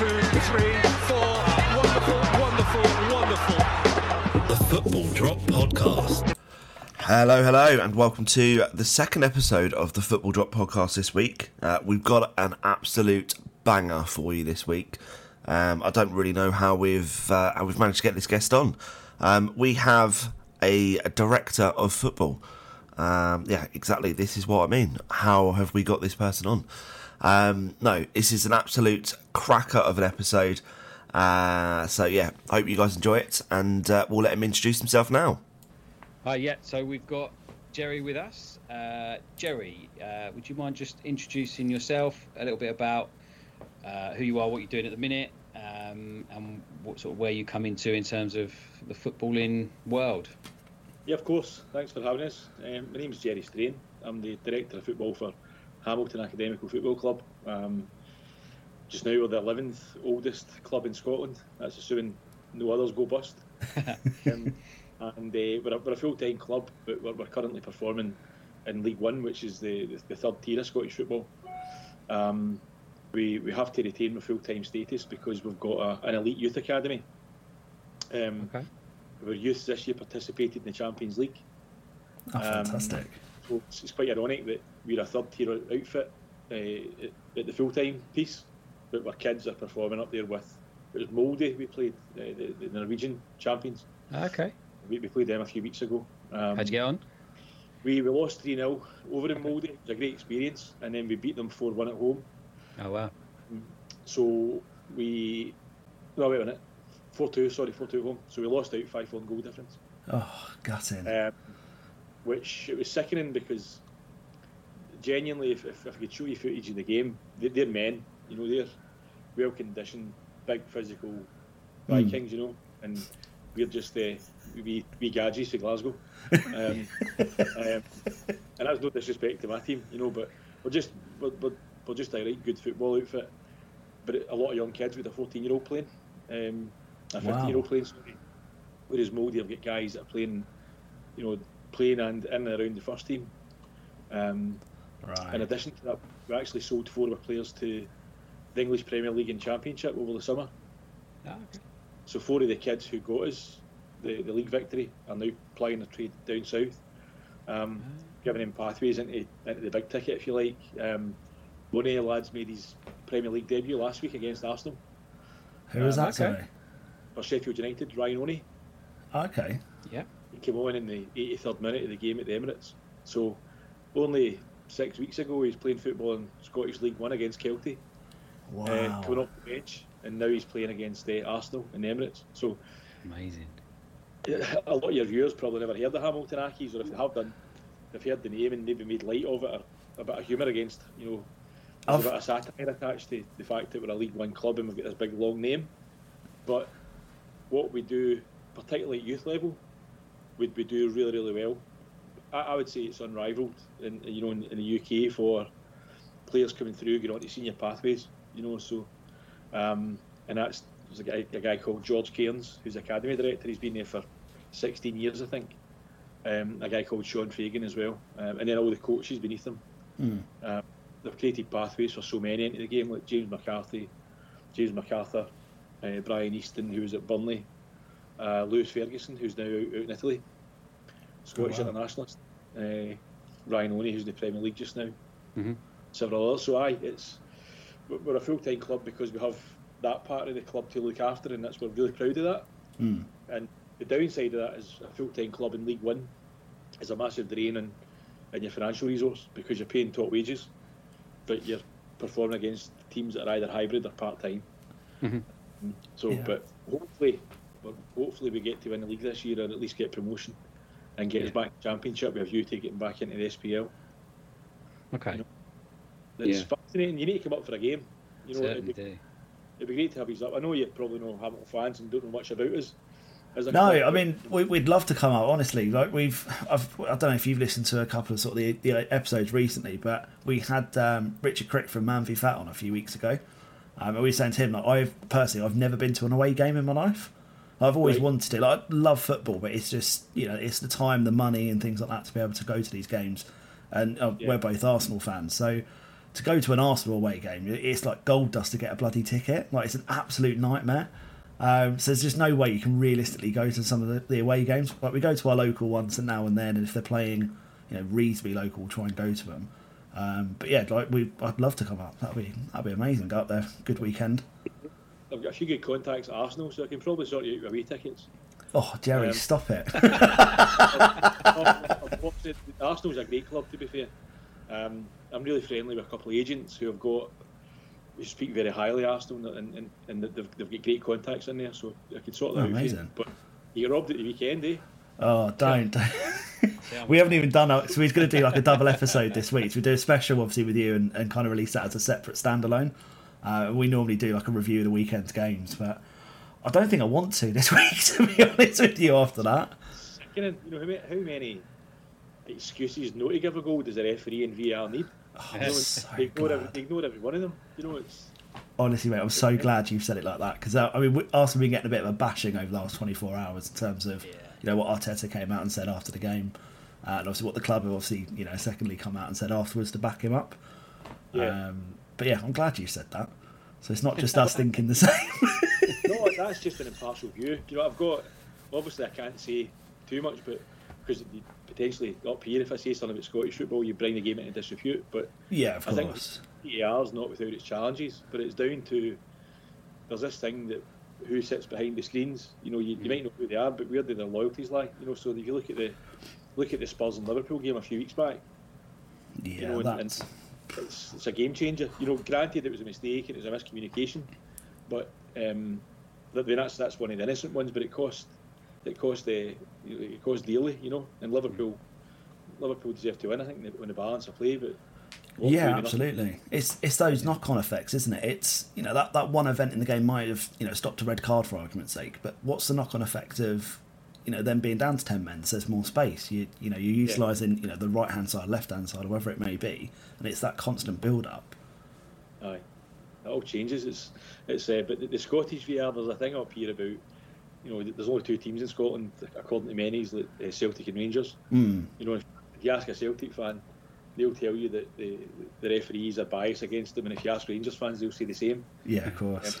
Two, three, four. Wonderful, wonderful, wonderful. The Football Drop Podcast. Hello, hello, and welcome to the second episode of the Football Drop podcast this week. Uh, we've got an absolute banger for you this week. Um, I don't really know how we've uh, how we've managed to get this guest on. Um, we have a, a director of football. Um, yeah, exactly. This is what I mean. How have we got this person on? Um, no, this is an absolute cracker of an episode. Uh, so yeah, I hope you guys enjoy it, and uh, we'll let him introduce himself now. Hi, yeah. So we've got Gerry with us. Uh, Gerry, uh, would you mind just introducing yourself a little bit about uh, who you are, what you're doing at the minute, um, and what sort of where you come into in terms of the footballing world? Yeah, of course. Thanks for having us. Um, my name's Gerry Strain. I'm the director of football for Hamilton Academical Football Club. Um, just now, we're the 11th oldest club in Scotland. That's assuming no others go bust. um, and uh, we're a, we're a full-time club, but we're, we're currently performing in League One, which is the, the, the third tier of Scottish football. Um, we we have to retain the full-time status because we've got a, an elite youth academy. Um, Okay. Our youth this year participated in the Champions League. Oh, Um, fantastic. So it's, it's quite ironic that we're a third tier outfit uh, at, at the full time piece, but our kids are performing up there with. It was Molde we played, uh, the, the Norwegian champions. Okay. We, we played them a few weeks ago. Um, How'd you get on? We, we lost 3 0 over in Molde. It was a great experience, and then we beat them 4 1 at home. Oh wow. So we. No, wait a minute. 4 2, sorry, 4 2 home. So we lost out 5 4 goal difference. Oh, gutting. um, which it was sickening because genuinely, if, if, if I could show you footage of the game, they, they're men, you know, they're well conditioned, big physical Vikings, you know, and we're just uh, we we gadgets for Glasgow. Um, um, and that's no disrespect to my team, you know, but we're just we're, we're, we're just a right good football outfit. But a lot of young kids with a 14 year old playing, um, a 15 year old playing. Sorry. Whereas Molde have got guys that are playing, you know, playing and in and around the first team. Um, right. in addition to that, we actually sold four of our players to the English Premier League and Championship over the summer. Oh, okay. So four of the kids who got us the, the league victory are now plying their trade down south, um, giving them pathways into, into the big ticket, if you like. Um, one of the lads made his Premier League debut last week against Arsenal Who was um, that, okay. sorry? for Sheffield United, Ryan One. Okay. Yeah. He came on in the 83rd minute of the game at the Emirates. So only six weeks ago, he was playing football in Scottish League One against Kelty. Wow. uh, coming off the bench, and now he's playing against uh, Arsenal in the Emirates. So Amazing. uh, a lot of your viewers probably never heard of Hamilton Accies, or if they have done, they've heard the name and maybe made light of it or a bit of humour against, you know, I've- there's a bit of satire attached to the fact that we're a League One club and we've got this big long name. But what we do, particularly at youth level, would we do really, really well. I, I would say it's unrivaled in you know in, in the UK for players coming through, going on to senior pathways. You know, so um, and that's there's a guy, a guy called George Cairns, who's academy director. He's been there for 16 years, I think. Um, a guy called Sean Fagan as well, um, and then all the coaches beneath him. Mm. They've created pathways for so many into the game, like James McCarthy, James MacArthur, uh, Brian Easton, who was at Burnley, uh, Lewis Ferguson, who's now out, in Italy, Scottish wow. internationalist, uh, Ryan One, who's in the Premier League just now, Mhm. several others. So aye, it's we're- we're a full time club because we have that part of the club to look after, and that's we're really proud of that. Mm. And the downside of that is a full time club in League One is a massive drain on, on your financial resource because you're paying top wages, but you're performing against teams that are either hybrid or part time. Mhm. So, Yeah. but hopefully, but hopefully we get to win the league this year and at least get promotion and get us back to championship. We have you getting back into the SPL. Okay. It's Yeah. fascinating. You need to come up for a game. You know, it'd be, it'd be great to have you up. I know you probably know Hamilton fans and don't know much about us. No, I mean we, we'd love to come up. Honestly, like we've, I've, I don't know if you've listened to a couple of sort of the, the episodes recently, but we had um, Richard Crick from Man v Fat on a few weeks ago, um, and we were saying to him like I've personally I've never been to an away game in my life. I've always Right. wanted to. Like, I love football, but it's just you know it's the time, the money, and things like that to be able to go to these games. And uh, Yeah. we're both Arsenal fans, so to go to an Arsenal away game, it's like gold dust to get a bloody ticket. Like it's an absolute nightmare. Um, so there's just no way you can realistically go to some of the, the away games. Like we go to our local ones and now and then, and if they're playing, you know, reasonably local, we'll try and go to them. Um, but yeah, like we, I'd love to come up. That'd be that'd be amazing. Go up there, good weekend. I've got a few good contacts at Arsenal, so I can probably sort you out your away tickets. Oh, Gerry, Um, stop it. I've watched it. Arsenal's a great club, to be fair. Um, I'm really friendly with a couple of agents who have got who speak very highly of Arsenal, and, and, and they've, they've got great contacts in there, so I could sort that Oh, out. amazing. But you robbed at the weekend, eh? Oh, don't. we haven't even done it. So he's going to do like a double episode this week. So we do a special, obviously, with you and, and kind of release that as a separate standalone. Uh, we normally do like a review of the weekend's games, but I don't think I want to this week, to be honest with you, after that. You know how many, how many excuses not to give a goal does a referee and VAR need? Oh, so they, ignore every, they ignore every one of them. You know, it's Honestly, mate, I'm so glad you've said it like that because uh, I mean, Arsenal been getting a bit of a bashing over the last 24 hours in terms of you know what Arteta came out and said after the game, uh, and obviously what the club have obviously you know secondly come out and said afterwards to back him up. Yeah. Um, but yeah, I'm glad you said that. So it's not just us thinking the same. no, that's just an impartial view. You know, I've got obviously I can't say too much, but because potentially up here, if I say something about Scottish football, you bring the game into disrepute. But yeah, of I think course. VAR is not without its challenges, but it's down to there's this thing that who sits behind the screens. You know, you, you might know who they are, but where do their loyalties lie? You know, so if you look at the look at the Spurs and Liverpool game a few weeks back, Yeah, you know, and- that's it's, it's a game changer. You know, granted it was a mistake and it was a miscommunication, but um, mean, that's that's one of the innocent ones. But it cost it cost the it cost dearly. You know, and Liverpool Liverpool deserve to win. I think on the balance of play, but yeah, absolutely. It's it's those knock-on effects, isn't it? It's you know that, that one event in the game might have you know stopped a red card for argument's sake, but what's the knock-on effect of you know them being down to ten men? So there's more space. You you know you're utilising you know the right hand side, left hand side, or whatever it may be, and it's that constant build-up. Aye, it all changes. It's it's uh, but the, the Scottish VAR. There's a thing up here about you know there's only two teams in Scotland according to many, is like, uh, Celtic and Rangers. Mm. You know, if you ask a Celtic fan, they'll tell you that the the referees are biased against them, and if you ask Rangers fans, they'll say the same. Yeah, of course.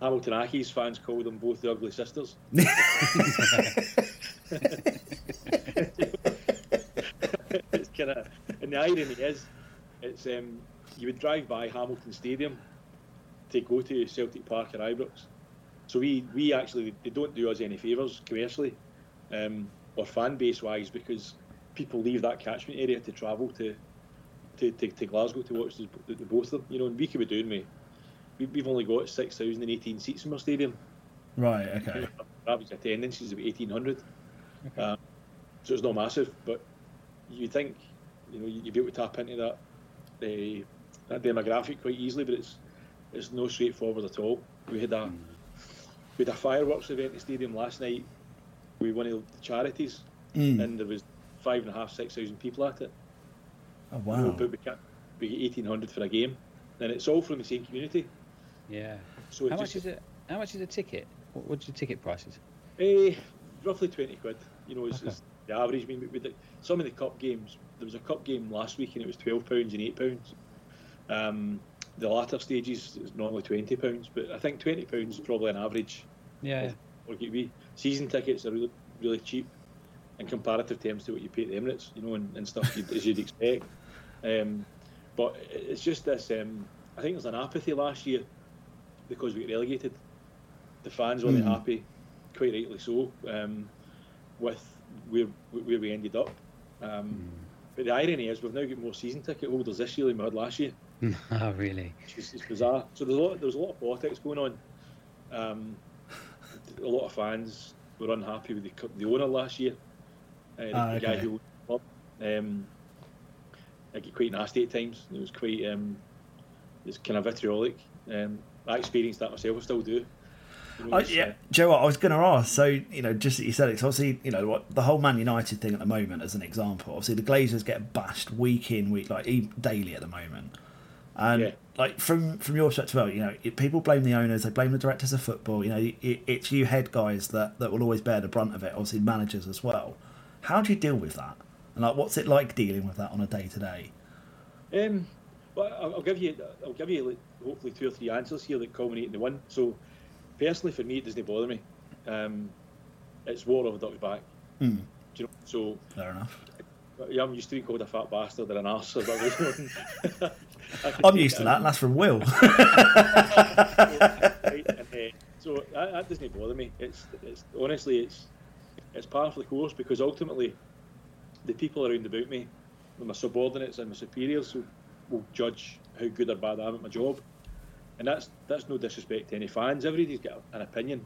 Hamilton Accies fans call them both the ugly sisters. it's kind of, and the irony is, it's um, you would drive by Hamilton Stadium to go to Celtic Park or Ibrox. So we we actually they don't do us any favours commercially um, or fan base wise because people leave that catchment area to travel to to, to, to Glasgow to watch the, the, the both of them. You know, and we could be doing me. We, we've only got six thousand and eighteen seats in our stadium. Right. Okay. Average attendance is about eighteen hundred. Um, so it's not massive, but you think you know you'd be able to tap into that uh, that demographic quite easily, but it's it's no straightforward at all. We had a had a fireworks event at the stadium last night with one of the charities, Mm. and there was five and a half, six thousand people at it. Oh wow. but we can't we get eighteen hundred for a game, and it's all from the same community. Yeah. So it How just, much is it? How much is a ticket? What, what's your ticket prices? Eh, roughly 20 quid. You know, it's, Okay. it's the average. I mean, with the, some of the cup games, there was a cup game last week and it was £12 and £8. Um, the latter stages is normally £20, but I think £20 is probably an average. Yeah. of what it be. Season tickets are really, really cheap in comparative terms to what you pay at the Emirates, you know, and, and stuff you'd, as you'd expect. Um, but it's just this. Um, I think there's an apathy last year because we got relegated. The fans weren't Mm. happy, quite rightly so, um, with where where we ended up. Um, But the irony is, we've now got more season ticket holders this year than we had last year. oh, really? It's bizarre. So there's a lot, there was a lot of politics going on. Um, a lot of fans were unhappy with the, the owner last year, uh, the, Ah, the guy who owned the club. Um, it got quite nasty at times. It was quite, um, it's kind of vitriolic. Um, I experienced that myself. I still do. You know, Oh, yeah, uh, Joe, I was going to ask. So, you know, just that you said it, 'cause obviously, you know, what the whole Man United thing at the moment, as an example, obviously the Glazers get bashed week in, week like daily at the moment, and Yeah. like from from your perspective, well, you know, it, people blame the owners, they blame the directors of football. You know, it, it's you head guys that that will always bear the brunt of it. Obviously, managers as well. How do you deal with that? And like, what's it like dealing with that on a day to day? Um, well, I'll, give you, I'll give you like, hopefully two or three answers here that culminate in the one. So, personally, for me, it doesn't bother me. Um, it's war over duck's back. Hmm. Do you know? So, Fair enough. yeah, I'm used to being called a fat bastard or an arse. Or whatever. I'm used to that. and That's from Will. Uh, so that, that doesn't bother me. It's, it's honestly, it's it's par for the course because ultimately, the people around about me, my subordinates and my superiors, will, will judge how good or bad I am at my job, and that's that's no disrespect to any fans. Everybody's got an opinion.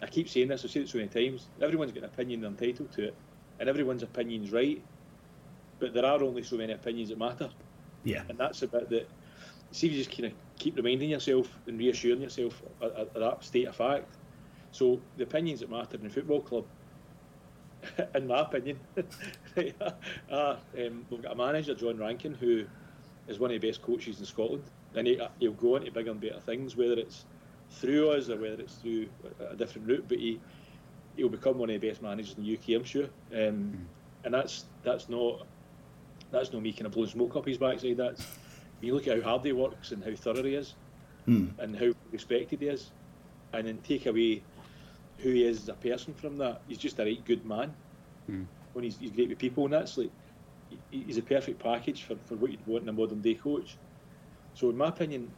I keep saying this. I've said it so many times. Everyone's got an opinion. They're entitled to it, and everyone's opinion's right. But there are only so many opinions that matter. Yeah. And that's a bit that, see, if you just kind of keep reminding yourself and reassuring yourself of, of of that state of fact. So the opinions that matter in a football club, in my opinion, are um, we've got a manager, John Rankin, who is one of the best coaches in Scotland, and he, he'll go on to bigger and better things, whether it's through us or whether it's through a, different route. But he he'll become one of the best managers in the UK, I'm sure. Um, And that's that's not that's not me kind of blowing smoke up his backside. That's when you look at how hard he works and how thorough he is, Hmm. and how respected he is, and then take away who he is as a person from that. He's just a right good man. When he's, he's great with people, and that's like he's a perfect package for, for what you'd want in a modern day coach. So in my opinion,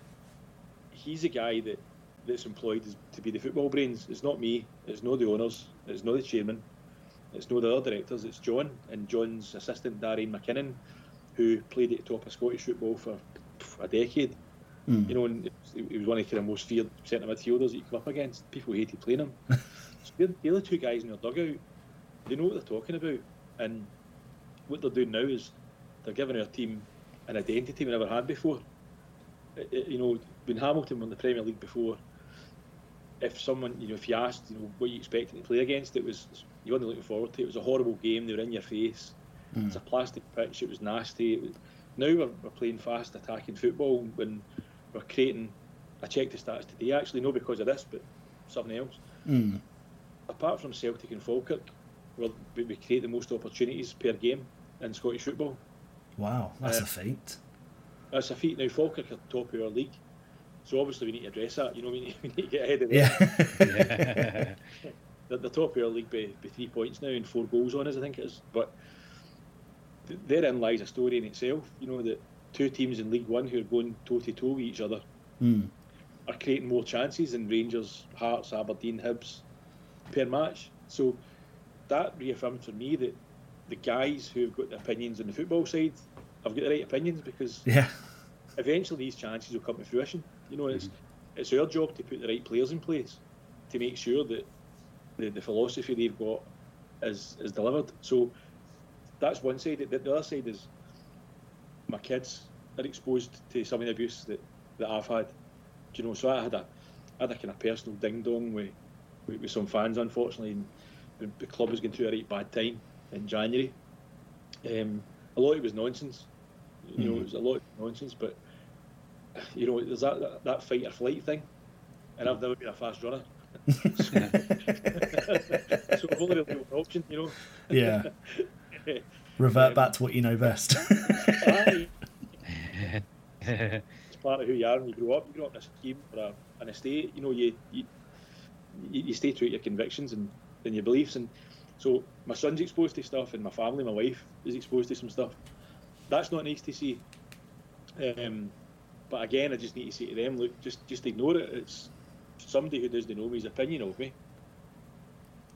he's a guy that that's employed to be the football brains. It's not me. It's not the owners. It's not the chairman. It's not the other directors. It's John and John's assistant Darian MacKinnon, who played at the top of Scottish football for a decade. Hmm. You know, and he was one of the kind of most feared centre midfielders that you come up against. People hated playing him. so they're, they're the two guys in their dugout. They know what they're talking about, and what they're doing now is they're giving our team an identity we never had before. It- it- you know, when Hamilton won the Premier League before, if someone, you know, if you asked, you know, what you expected to play against, it was you weren't looking forward to. it. It was a horrible game. They were in your face. It's a plastic pitch. It was nasty. It was, now we're, we're playing fast attacking football when we're creating. I checked the stats today. Actually, no, because of this, but something else. Hmm. Apart from Celtic and Falkirk, we're, we we create the most opportunities per game in Scottish football. Wow, that's Uh, a feat. That's a feat. Now Falkirk are top of our league, so obviously we need to address that. You know, we need, we need to get ahead of them. Yeah. They're the top of our league by, by three points now and four goals on us, I think it is. But th- therein lies a story in itself. You know that two teams in League One who are going toe to toe with each other Hmm. are creating more chances than Rangers, Hearts, Aberdeen, Hibs per match. So that reaffirmed for me that the guys who've got the opinions on the football side have got the right opinions because Yeah. eventually these chances will come to fruition. You know, it's it's our job to put the right players in place to make sure that the, the philosophy they've got is is delivered. So that's one side. The, the other side is my kids are exposed to some of the abuse that, that I've had. Do you know? So I had a I had a kind of personal ding dong with, with, with some fans, unfortunately. And the, club was going through a right bad time in January. Um, a lot of it was nonsense. You know, Mhm. it was a lot of nonsense, but you know, there's that, that, that fight or flight thing, and I've never been a fast runner. so I've only really one option, you know. Yeah. Revert back to what you know best. It's part of who you are when you grow up. You grow up in a scheme or a, an estate. You know, you you, you you stay true to your convictions and, and your beliefs. And so my son's exposed to stuff, and my family, my wife, is exposed to some stuff. That's not nice to see. Um, but again, I just need to say to them, look, just just ignore it. It's somebody who doesn't know me's opinion of me.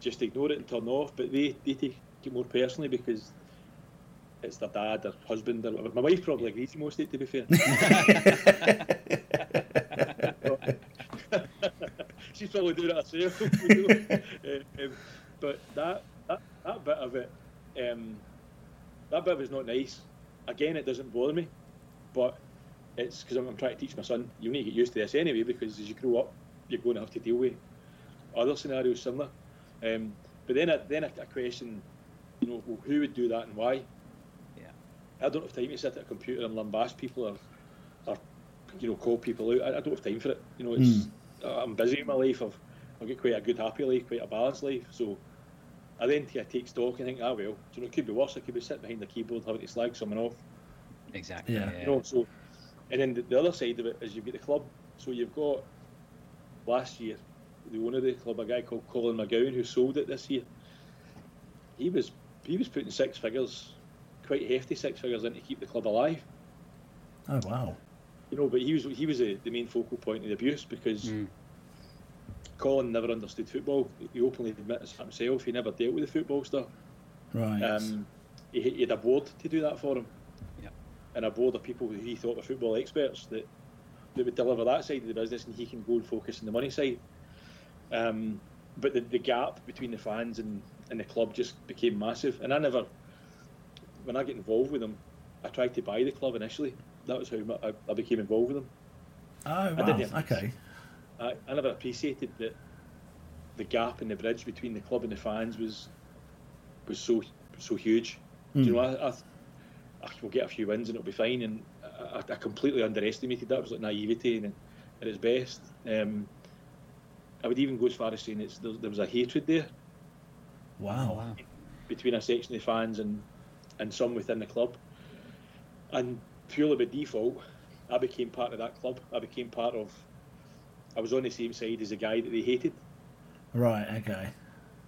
Just ignore it and turn off. But they, they take it more personally because it's their dad or husband or whatever. My wife probably agrees most of it, to be fair. She's probably doing it herself. you know. Uh, um, but that, that that bit of it, um, that bit of it's not nice. Again, it doesn't bother me, but it's because I'm, I'm trying to teach my son. You need to get used to this anyway, because as you grow up, you're going to have to deal with other scenarios similar. Um, but then, I, then I, I question, you know, well, who would do that and why? Yeah. I don't have time to sit at a computer and lambast people or, or you know, call people out. I, I don't have time for it. You know, it's I'm busy in my life. I've I've got quite a good happy life, quite a balanced life. So I then I take stock and think, ah well, you know, it could be worse. I could be sitting behind the keyboard having to slag someone off. Exactly. Yeah. You know, so and then the, the other side of it is you've got the club. So you've got last year the owner of the club, a guy called Colin McGowan, who sold it this year. He was he was putting six figures, quite hefty six figures, in to keep the club alive. oh wow. You know, but he was he was a, the main focal point of the abuse because Mm. Colin never understood football. He openly admits himself. He never dealt with the football stuff. Right. Um, he, he had a board to do that for him, Yeah. and a board of people who he thought were football experts that that would deliver that side of the business, and he can go and focus on the money side. Um, but the, the gap between the fans and, and the club just became massive, and I never, when I get involved with them, I tried to buy the club initially. That was how I, I became involved with them. oh wow. didn't- Okay. I, I never appreciated that the gap in the bridge between the club and the fans was was so so huge. Do you know, I, I, I will get a few wins and it'll be fine, and I, I completely underestimated that. It was like naivety and at its best. Um, I would even go as far as saying it's, there, there was a hatred there Wow. between a section of the fans and and some within the club. And purely by default, I became part of that club. I became part of. I was on the same side as a guy that they hated. Right. Okay.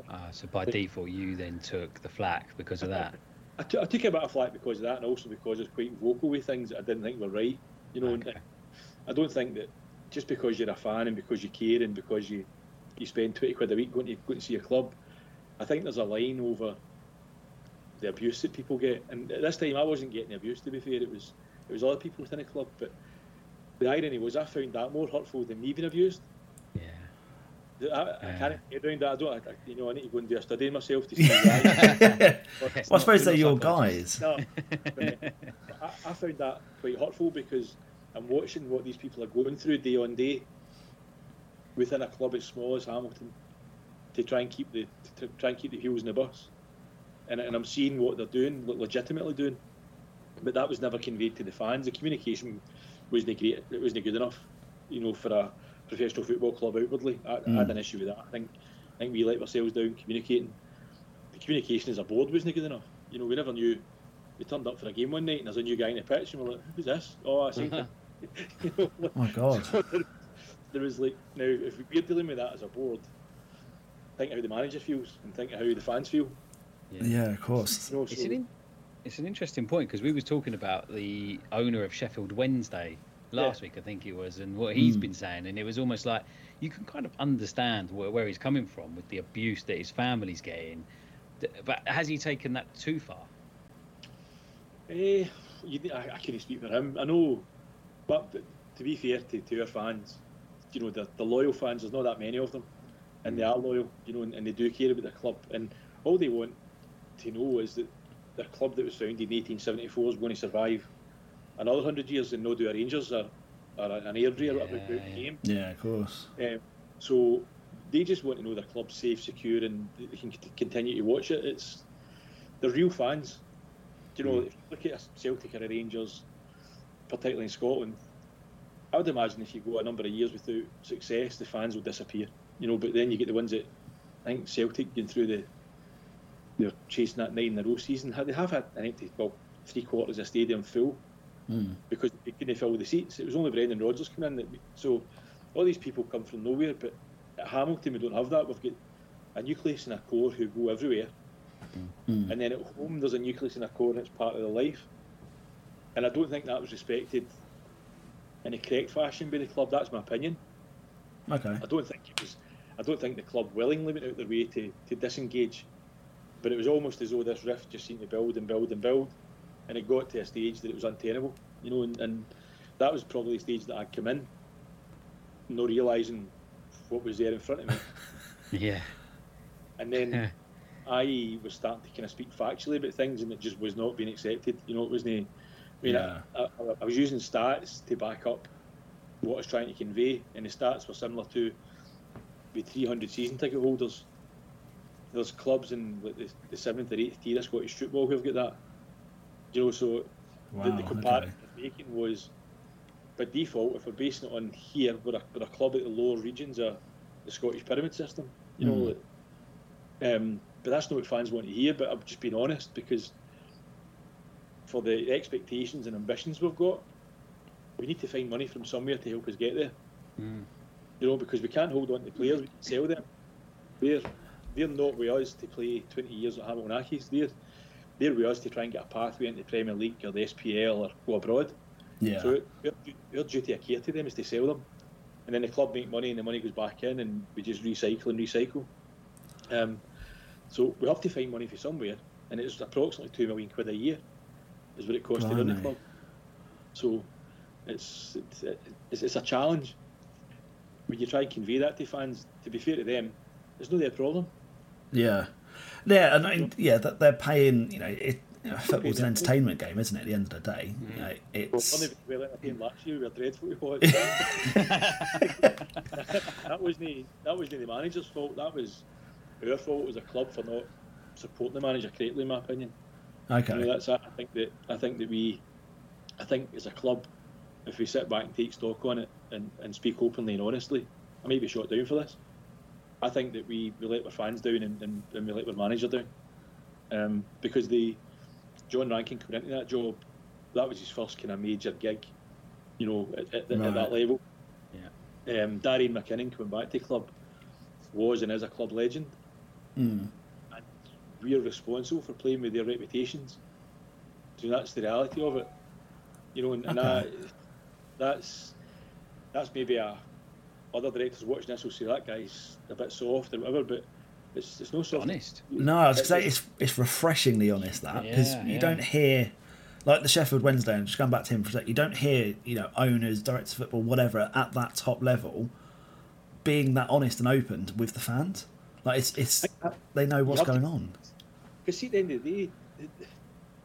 Uh, so by default, you then took the flack because of that. I took- I took a bit of flack because of that, and also because I was quite vocal with things that I didn't think were right. You know, and Okay. I don't think that just because you're a fan and because you care and because you you spend twenty quid a week going to going to see a club, I think there's a line over the abuse that people get. And at this time, I wasn't getting abuse. To be fair, it was it was other people within the club. But the irony was, I found that more hurtful than me being abused. Yeah. I, I Yeah. can't get around that. I don't. I, you know, I need to go and do a study myself to see. Well, I suppose they're your guys. No, but uh, I, I found that quite hurtful because I'm watching what these people are going through day on day within a club as small as Hamilton to try and keep the to try and keep the wheels in the bus, and, and I'm seeing what they're doing, legitimately doing, but that was never conveyed to the fans. The communication wasn't great. It wasn't good enough, you know, for a professional football club outwardly. I, I had an mm. issue with that. I think I think we let ourselves down communicating. The communication as a board wasn't good enough. You know, we never knew. We turned up for a game one night and there's a new guy in the pitch and we're like, who's this? Oh, I see. Mm-hmm. You know, like- Oh my god. there was like now if we're dealing with that as a board, think how the manager feels and think how the fans feel. Yeah, of course. You know, It's an, in, it's an interesting point because we was talking about the owner of Sheffield Wednesday last Yeah. week, I think it was, and what he's Mm. been saying, and it was almost like you can kind of understand where, where he's coming from with the abuse that his family's getting. But has he taken that too far? Eh, you, I, I can't speak for him. I know, but, but to be fair to, to our fans, you know, the, the loyal fans, there's not that many of them, and they are loyal, you know, and, and they do care about the club. And all they want to know is that the club that was founded in 1874 is going to survive another hundred years and no do a Rangers or, or an Airdrie or whatever Yeah, yeah. game. Yeah, of course. Um, so they just want to know their club's safe, secure, and they can c- continue to watch it. It's they're real fans. Do you know, if you look at a Celtic or a Rangers, particularly in Scotland, I would imagine if you go a number of years without success, the fans will disappear. You know, but then you get the ones that I think Celtic going through the they're chasing that nine in a row season. They have had think they- well three quarters of the stadium full hmm. because they couldn't fill the seats. It was only Brendan Rodgers come in. That, so all these people come from nowhere, but at Hamilton we don't have that. We've got a nucleus and a core who go everywhere, hmm. and then at home there's a nucleus and a core and it's part of the life. And I don't think that was respected in a correct fashion by the club. That's my opinion. Okay. I don't think it was. I don't think the club willingly went out their way to, to disengage, but it was almost as though this rift just seemed to build and build and build, and it got to a stage that it was untenable. You know, and, and that was probably the stage that I'd come in, not realising what was there in front of me, Yeah. and then I was starting to kind of speak factually about things, and it just was not being accepted. You know, it wasn't. I mean, Yeah. I, I, I was using stats to back up what I was trying to convey, and the stats were similar to the 300 season ticket holders. There's clubs in like the, the seventh or eighth tier of Scottish football who've got that. You know, so the, Wow, the comparison I was making was, by default, if we're basing it on here, we're a, we're a club at the lower regions of the Scottish pyramid system. You know, Mm. like, um, but that's not what fans want to hear. But I'm just being honest because for the expectations and ambitions we've got, we need to find money from somewhere to help us get there. You know, because we can't hold on to players, we can sell them. They're they're not with us to play 20 years at Hamilton Accies. They're they're with us to try and get a pathway into the Premier League or the SPL or go abroad. Yeah. So our, our duty of care to them is to sell them, and then the club make money and the money goes back in, and we just recycle and recycle. Um, so we have to find money for somewhere, and it's approximately two million quid a year, is what it costs to oh, run the club. So it's it's, it's it's a challenge. When you try and convey that to fans, to be fair to them, it's not their problem. Yeah, yeah, and I, yeah, that they're paying. You know, it, you know, football's an entertainment game, isn't it? At the end of the day, mm. you know, Well, it's one of the well last year, we were dreadful that wasn't that wasn't the manager's fault. That was our fault as a club for not supporting the manager correctly, in my opinion. Okay. You know, that's. I think that I think that we, I think as a club, if we sit back and take stock on it and, and speak openly and honestly, I may be shot down for this. I think that we, we let our fans down and, and, and we let our manager down, um, because the John Rankin coming into that job, that was his first kind of major gig, you know, at, at, at that level. Yeah. Um, Darian MacKinnon coming back to the club was and is a club legend Mm. And we're responsible for playing with their reputations. So that's the reality of it, you know, and, and Okay. that, that's that's maybe a other directors watching this will say that guy's a bit soft or whatever, but it's it's no soft. Honest. No, I was gonna say it's it's refreshingly honest that because Yeah, you yeah. don't hear like the Sheffield Wednesday and just going back to him for a sec, you don't hear you know owners, directors of football, whatever at that top level being that honest and open with the fans. Like it's it's they know what's going on. Because see, at the end of the day,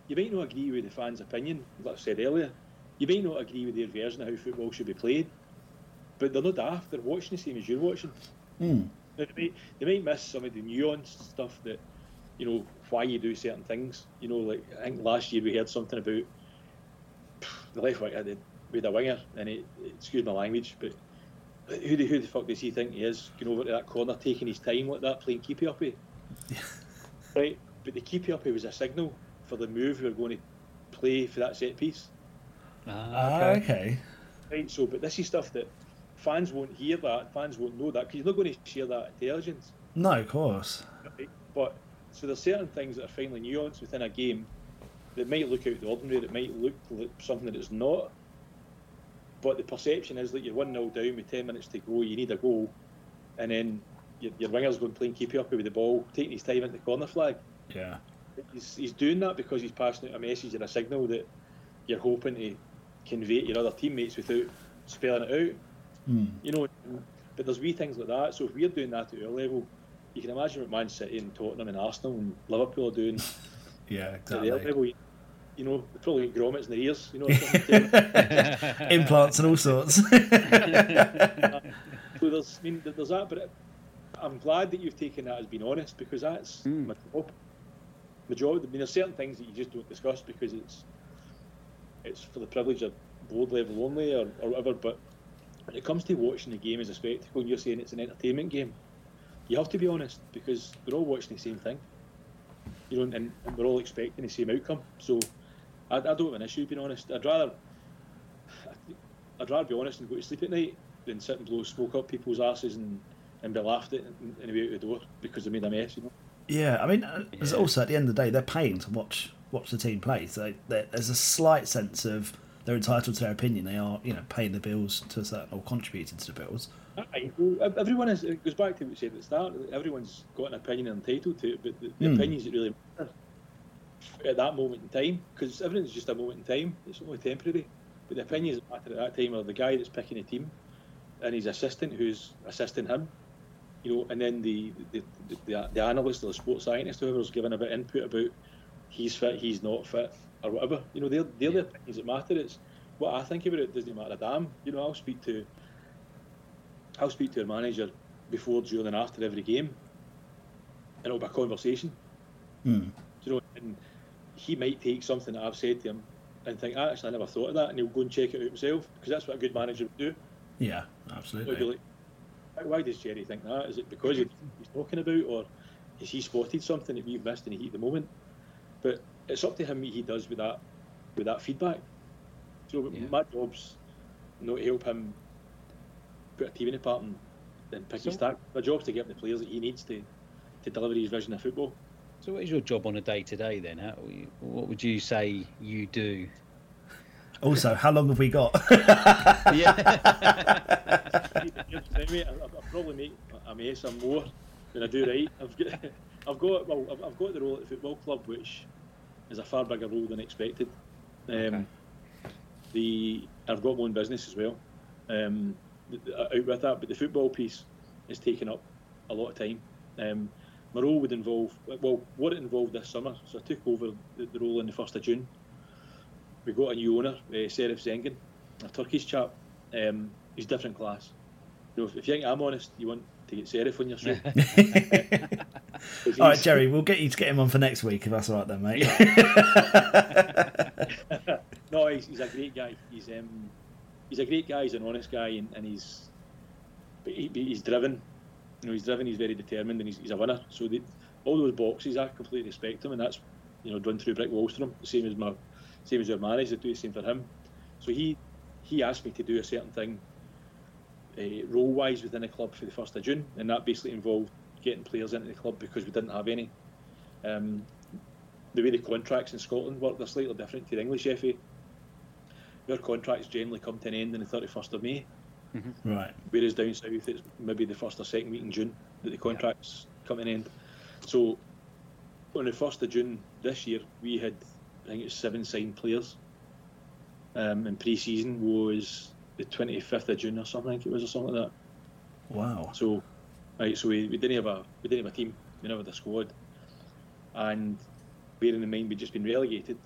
you might not agree with the fans' opinion, like I said earlier. You might not agree with their version of how football should be played, but they're not daft. They're watching the same as you're watching. Mm. Now, they, might, they might miss some of the nuanced stuff that, you know, why you do certain things. You know, like I think last year we heard something about the left winger, the- with a winger, and it, excuse my language, but who the, who the fuck does he think he is? Going over to that corner, taking his time like that, playing keepy uppy. right, but the keepy uppy was a signal for the move we were going to play for that set piece. Ah, okay. Right, so but this is stuff that fans won't hear that, fans won't know that because you're not going to share that intelligence. No, of course. Right? But so there's certain things that are finely nuanced within a game that might look out the ordinary, that might look like something that it's not. But the perception is that you're one 0 down with ten minutes to go, you need a goal, and then your, your winger's going playing keepy up with the ball, taking his time into the corner flag. Yeah. He's, he's doing that because he's passing out a message and a signal that you're hoping to convey to your other teammates without spelling it out. Mm. You know, but there's wee things like that. So if we're doing that at our level, you can imagine what Man City and Tottenham and Arsenal and Liverpool are doing Yeah, At exactly. level, you, know, they probably get grommets in their ears. You know. Implants and all sorts. so there's, I mean, there's that, but it, I'm glad that you've taken that as being honest because that's hmm. my job. My job. I mean, there's certain things that you just don't discuss because it's it's for the privilege of board level only or, or whatever. But when it comes to watching the game as a spectacle, and you're saying it's an entertainment game, you have to be honest because we're all watching the same thing. You know, and, and we're all expecting the same outcome. So I, I don't have an issue being honest. I'd rather I'd rather be honest and go to sleep at night than sit and blow smoke up people's asses and, and be laughed at and, and be out the door because they made a mess. You know. Yeah, I mean, uh, there's also at the end of the day, they're paying to watch watch the team play. So there's a slight sense of they're entitled to their opinion. They are, you know, paying the bills to a certain or contributing to the bills. Aye, well, everyone is. It goes back to what we said at the start. Everyone's got an opinion and entitled to it, but the, the Hmm. opinions that really matter at that moment in time, because everything's just a moment in time. It's only temporary. But the opinions that matter at that time are the guy that's picking the team, and his assistant who's assisting him. You know, and then the the, the, the, the analyst or the sports scientist, whoever's giving a bit of input about he's fit, he's not fit, or whatever. You know, they're, they're the opinions that matter. It's what I think about it doesn't matter a damn. You know, I'll speak to I'll speak to a manager before, during, and after every game, and it'll be a conversation. Hmm. You know, and he might take something that I've said to him and think, "Ah, actually, I never thought of that, and he'll go and check it out himself because that's what a good manager would do. Yeah, absolutely. like, "Why- why does Gerry think that? Is it because he's talking about, or has he spotted something that we've missed in the heat of the moment? But it's up to him what he does with that, with that feedback. So my job's not to help him put a team in apart and then pick his So- stack. My job's to get him the players that he needs to, to deliver his vision of football. So, what is your job on a day to day then? How, what would you say you do? Also, how long have we got? Anyway, I, I probably make a mess or more than I do right. I've got, I've got, well, I've, I've got the role at the football club, which is a far bigger role than expected. Um, The I've got my own business as well. Um, th- th- out with that, but the football piece is taking up a lot of time. Um, my role would involve, well, what it involved this summer. So I took over the, the role on the first of June. We got a new owner, uh, Serif Zengin, a Turkish chap. Um, he's different class. You know, if, if you think I'm honest, you want to get Serif on your show. all right, Gerry, we'll get you to get him on for next week if that's all right then, mate. no, he's, he's a great guy. He's um, he's a great guy. He's an honest guy, and, and he's but he, he's driven. You know, he's driven. He's very determined, and he's, he's a winner. So all those boxes, I completely respect him, and that's you know run through brick walls for him. The same as my same as your manager, do the same for him. So he he asked me to do a certain thing uh, role wise within the club for the first of June, and that basically involved getting players into the club because we didn't have any. Um, the way the contracts in Scotland work, they're slightly different to the English FA. Your contracts generally come to an end on the 31st of May, Right. whereas down south it's maybe the first or second week in June that the contracts come to an end. So on the 1st of June this year, we had, I think it's seven signed players. Um, and pre season was the 25th of June or something, I think it was, or something like that. Wow. So, right, so we, we didn't have a we didn't have a team, we never had a squad, and bearing in mind we'd just been relegated,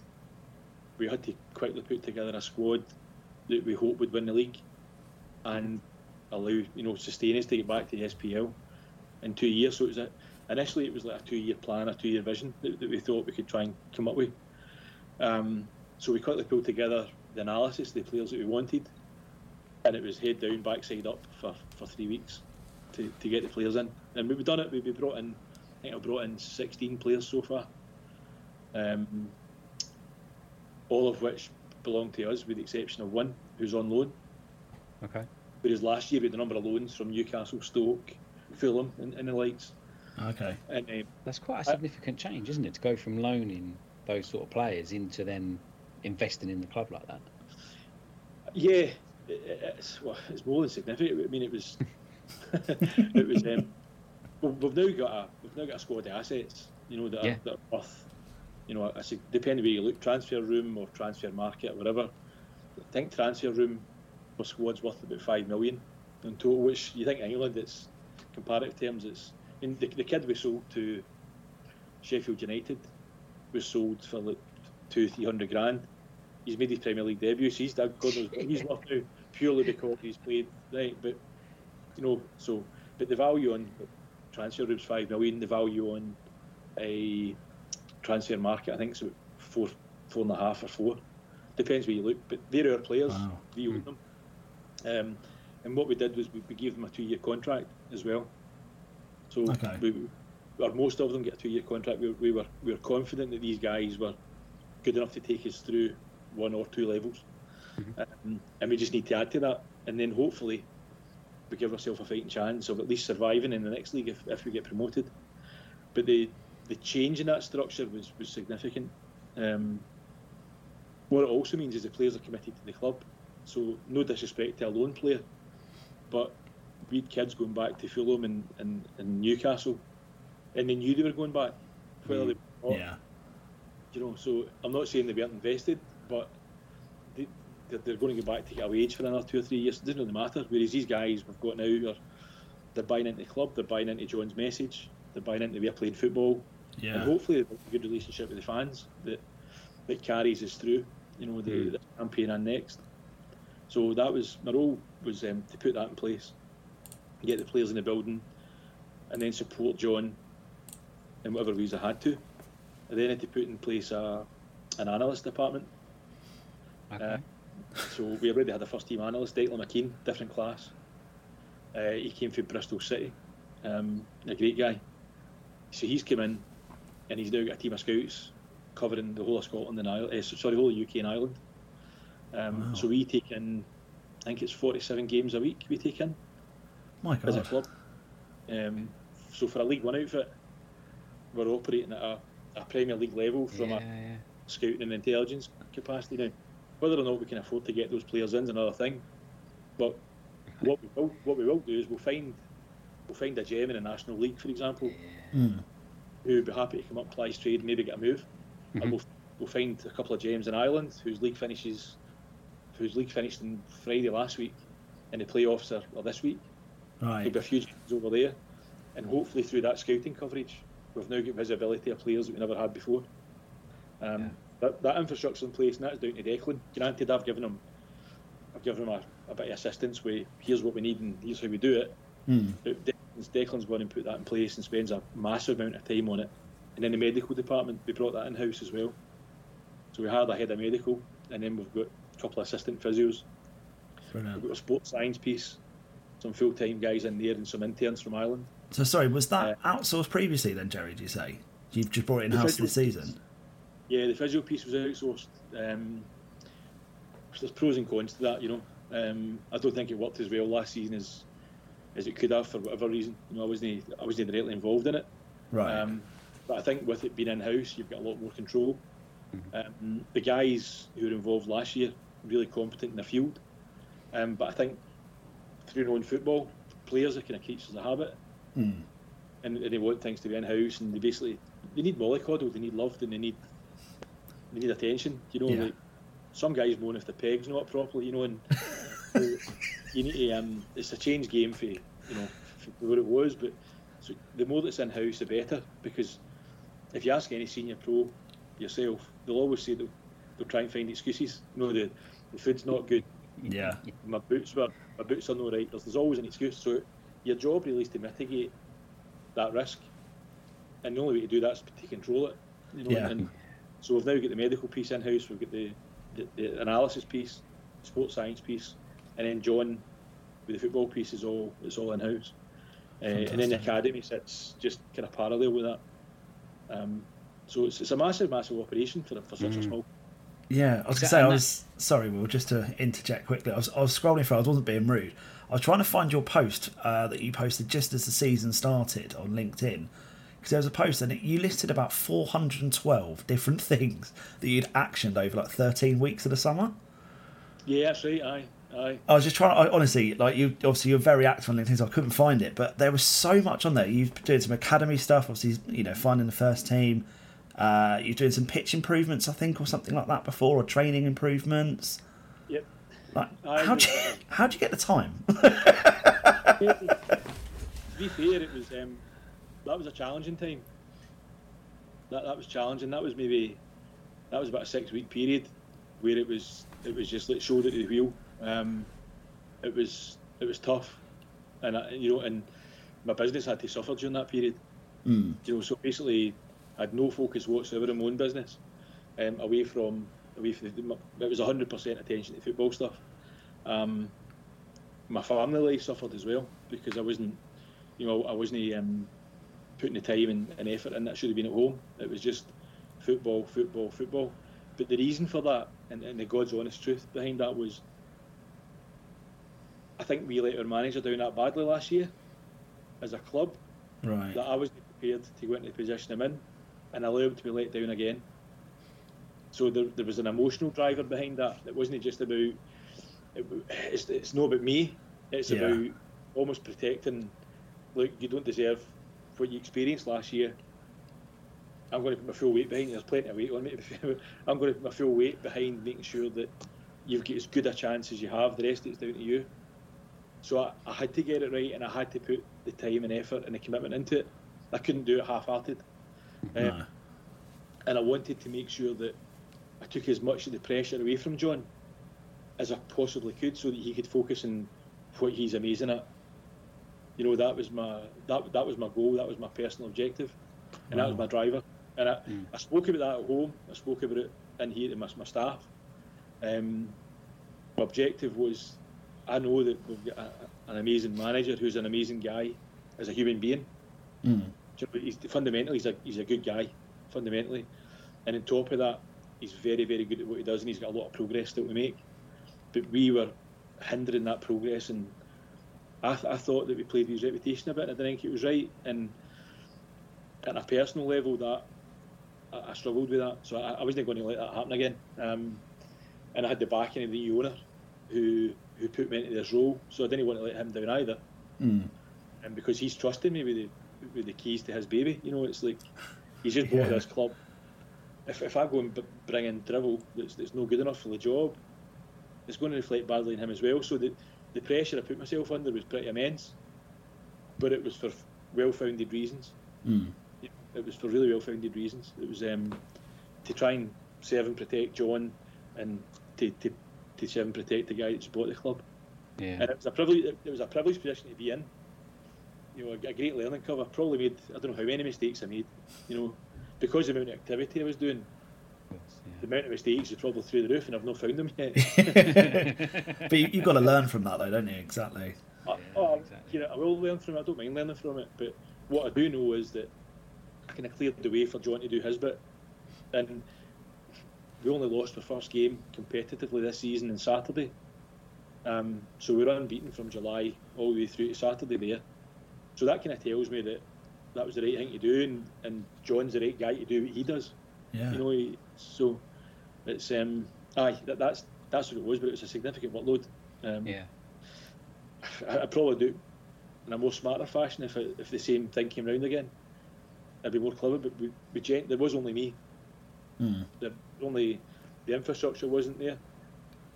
we had to quickly put together a squad that we hope would win the league, and allow you know sustain us to get back to the SPL in two years. So it was a, initially it was like a two year plan, a two year vision that, that we thought we could try and come up with. Um, so we quickly pulled together the analysis, the players that we wanted, and it was head down, backside up for, for three weeks to, to get the players in. And we've done it. We've brought in, I think I've brought in 16 players so far, um, all of which belong to us, with the exception of one who's on loan. Okay. Whereas last year we had a number of loans from Newcastle, Stoke, Fulham, and, and the likes. Okay. And um, That's quite a significant change, isn't it? To go from loaning those sort of players into then investing in the club like that. Yeah, it's well, it's more than significant. I mean, it was it was. Um, we've now got a we've now got a squad of assets. You know that Yeah. are, that are worth. You know, I say, depending where you look, transfer room or transfer market or whatever. I think transfer room for squad's worth about five million in total. Which you think England, it's comparative terms, it's. I mean, the, the kid we sold to Sheffield United was sold for like two, three hundred grand. He's made his Premier League debut. So he's God knows he's worth now purely because he's played right. But you know, so but the value on transfer room's five million. The value on a transfer market, I think, is about four, four and a half or four. Depends where you look. But they're our players. Wow. We own hmm. them. Um, and what we did was we, we gave them a two-year contract as well. So Okay. we, or most of them get a two-year contract. We, we were we were confident that these guys were good enough to take us through one or two levels, um, and we just need to add to that, and then hopefully we give ourselves a fighting chance of at least surviving in the next league if, if we get promoted. But the the change in that structure was was significant. Um, what it also means is the players are committed to the club. So no disrespect to a lone player, but we had kids going back to Fulham and, and, and Newcastle, and they knew they were going back, whether mm, they or not. Yeah. You know, so I'm not saying they weren't invested, but they, they're, they're going to go back to get a wage for another two or three years. It doesn't really matter. Whereas these guys we've got now are they're buying into the club, they're buying into John's message, they're buying into of playing football, and Yeah. hopefully they've got a good relationship with the fans that that carries us through. You know, the, mm. the campaign and next. So that was my role was um, to put that in place, get the players in the building, and then support John in whatever ways I had to. I then had to put in place a, an analyst department. Uh, so we already had a first team analyst, Declan McKean, different class. Uh, he came from Bristol City, um, a great guy. So he's come in, and he's now got a team of scouts covering the whole of Scotland and Ireland. Uh, sorry, the whole of UK and Ireland. Um, Wow. So we take in, I think it's 47 games a week we take in My God. as a club. Um, so for a League One outfit, we're operating at a, a Premier League level from a scouting and intelligence capacity now. Whether or not we can afford to get those players in is another thing. But what we will what we will do is we'll find we'll find a gem in the National League, for example, Mm. who would be happy to come up, ply his trade, maybe get a move. And we'll, we'll find a couple of gems in Ireland whose league finishes whose league finished on Friday last week and the playoffs are, are this week. There'll Right. be a few over there. And hopefully through that scouting coverage we've now got visibility of players that we never had before. Um, that, that infrastructure's in place and that's down to Declan. Granted I've given him I've given him a, a bit of assistance with here's what we need and here's how we do it. Mm. Declan's, Declan's gone and put that in place and spends a massive amount of time on it. And then the medical department, we brought that in house as well. So we hired a head of medical, and then we've got couple of assistant physios. We've got a sports science piece, some full time guys in there, and some interns from Ireland. So sorry, was that Uh, outsourced previously then, Gerry? Do you say you've just brought it in house this season? Yeah, the physio piece was outsourced. Um, there's pros and cons to that, you know. Um, I don't think it worked as well last season as as it could have for whatever reason. You know, I wasn't I wasn't directly involved in it. Right. Um, but I think with it being in house, you've got a lot more control. Um, the guys who were involved last year really competent in the field, um, but I think through knowing football, players are kind of creatures of habit, Mm. and, and they want things to be in house, and they basically they need mollycoddled, they need loved, and they need they need attention. You know, Yeah. like some guys moan if the peg's not properly, you know, and so you need to. Um, it's a change game for you know for what it was, but so the more that's in house, the better. Because if you ask any senior pro yourself, they'll always say they'll, they'll try and find excuses. You know, the, the food's not good. Yeah. My boots were my boots are not right. There's, there's always an excuse. So your job really is to mitigate that risk, and the only way to do that is to control it. You know, Yeah. and so we've now got the medical piece in house. We've got the, the, the analysis piece, sports science piece, and then John with the football piece is all it's all in house. Uh, and then the academy sits just kind of parallel with that. Um, so it's, it's a massive, massive operation for for such a small. Yeah, I was gonna say I and that- was sorry, Will, just to interject quickly. I was, I was scrolling through. I wasn't being rude. I was trying to find your post uh, that you posted just as the season started on LinkedIn, because there was a post and it, you listed about 412 different things that you'd actioned over like 13 weeks of the summer. Yeah, that's right. Aye, aye. I was just trying. I, honestly, like you, obviously you're very active on LinkedIn, so I couldn't find it. But there was so much on there. You've been doing some academy stuff, obviously, you know, finding the first team. Uh, you're doing some pitch improvements, I think, or something like that before, or training improvements. Yep. Like, how do you, how do you get the time? to be fair, it was um, that was a challenging time. that, that was challenging. That was maybe that was about a six week period where it was it was just like shoulder to the wheel. Um, it was it was tough, and I, you know, and my business had to suffer during that period. Mm. You know, so basically, I had no focus whatsoever on my own business, um, away from away from the, it was hundred percent attention to football stuff. Um, my family life suffered as well because I wasn't, you know, I wasn't um, putting the time and, and effort in that should have been at home. It was just football, football, football. But the reason for that, and, and the God's honest truth behind that was, I think we let our manager down that badly last year, as a club, Right. that I wasn't prepared to go into the position I'm in, and allow him to be let down again. So there, there was an emotional driver behind that. It wasn't just about. It, it's, it's not about me. It's Yeah. about almost protecting. Look, you don't deserve what you experienced last year. I'm going to put my full weight behind. There's plenty of weight on me. I'm going to put my full weight behind making sure that you've got as good a chance as you have. The rest of it's down to you. So I, I had to get it right, and I had to put the time and effort and the commitment into it. I couldn't do it half-hearted. Um, No. and I wanted to make sure that I took as much of the pressure away from John as I possibly could, so that he could focus on what he's amazing at. You know, that was my that that was my goal. That was my personal objective, and that was my driver. And I, I spoke about that at home. I spoke about it in here to my, my staff. Um, my objective was, I know that we've got a, an amazing manager who's an amazing guy as a human being. Mm. Do you know, he's fundamentally he's a he's a good guy, fundamentally, and on top of that, he's very very good at what he does, and he's got a lot of progress that we make. But we were hindering that progress, and I, th- I thought that we played with his reputation a bit, and I didn't think it was right. And at a personal level, that I, I struggled with that, so I, I wasn't going to let that happen again. Um, and I had the backing of the owner, who who put me into this role, so I didn't want to let him down either Mm. and because he's trusted me with the with the keys to his baby. You know, it's like he's just bought Yeah. this club. If, if I go and b- bring in Dribble that's, that's no good enough for the job, it's going to reflect badly on him as well. So the the pressure I put myself under was pretty immense, but it was for well founded reasons. Mm. It was for really well founded reasons. It was um, to try and serve and protect John, and to, to, to serve and protect the guy that's bought the club. Yeah. And it was a privilege. It was a privileged position to be in. You know, a, great learning curve. I probably made I don't know how many mistakes I made. You know, because of the amount of activity I was doing, the amount of mistakes is probably through the roof, and I've not found them yet. But you, you've got to learn from that, though, don't you? Exactly. I, oh, you know, I will learn from it. I don't mind learning from it. But what I do know is that I kind of cleared the way for John to do his bit. And we only lost our first game competitively this season on Saturday. Um, so we're unbeaten from July all the way through to Saturday there. So that kind of tells me that that was the right thing to do, and, and John's the right guy to do what he does. Yeah. You know, he, so it's um, aye, that, that's that's what it was, but it was a significant workload. Um, Yeah. I, I'd probably do in a more smarter fashion if it, if the same thing came round again. I'd be more clever, but we, we gen- there was only me. Mm. The only the infrastructure wasn't there.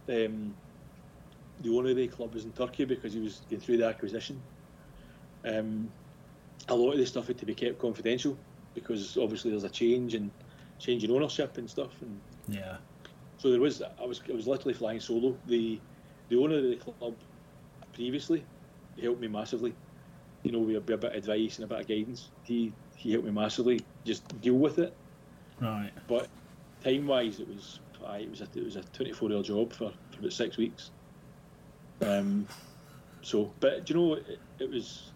Um, the owner of the club was in Turkey because he was going through the acquisition. Um, a lot of the stuff had to be kept confidential because obviously there's a change and change in ownership and stuff. And Yeah. so there was I was I was literally flying solo. The the owner of the club previously helped me massively. You know, with a, with a bit of advice and a bit of guidance. He he helped me massively just deal with it. Right. But time wise, it was aye, it was a it was a 24 hour job for, for about six weeks. Um, so, but do you know it, it was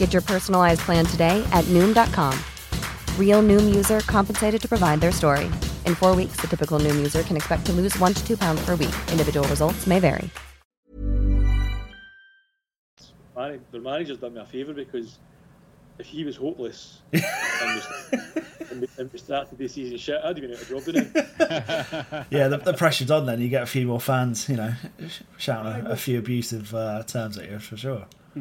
Get your personalized plan today at Noom.com. Real Noom user compensated to provide their story. In four weeks, the typical Noom user can expect to lose one to two pounds per week. Individual results may vary. Man, the manager's done me a favour because if he was hopeless and, we, and, we, and we started the season shit, I'd have been out of job now. yeah, the, the pressure's on. Then you get a few more fans, you know, shouting a, a few abusive uh, terms at you for sure.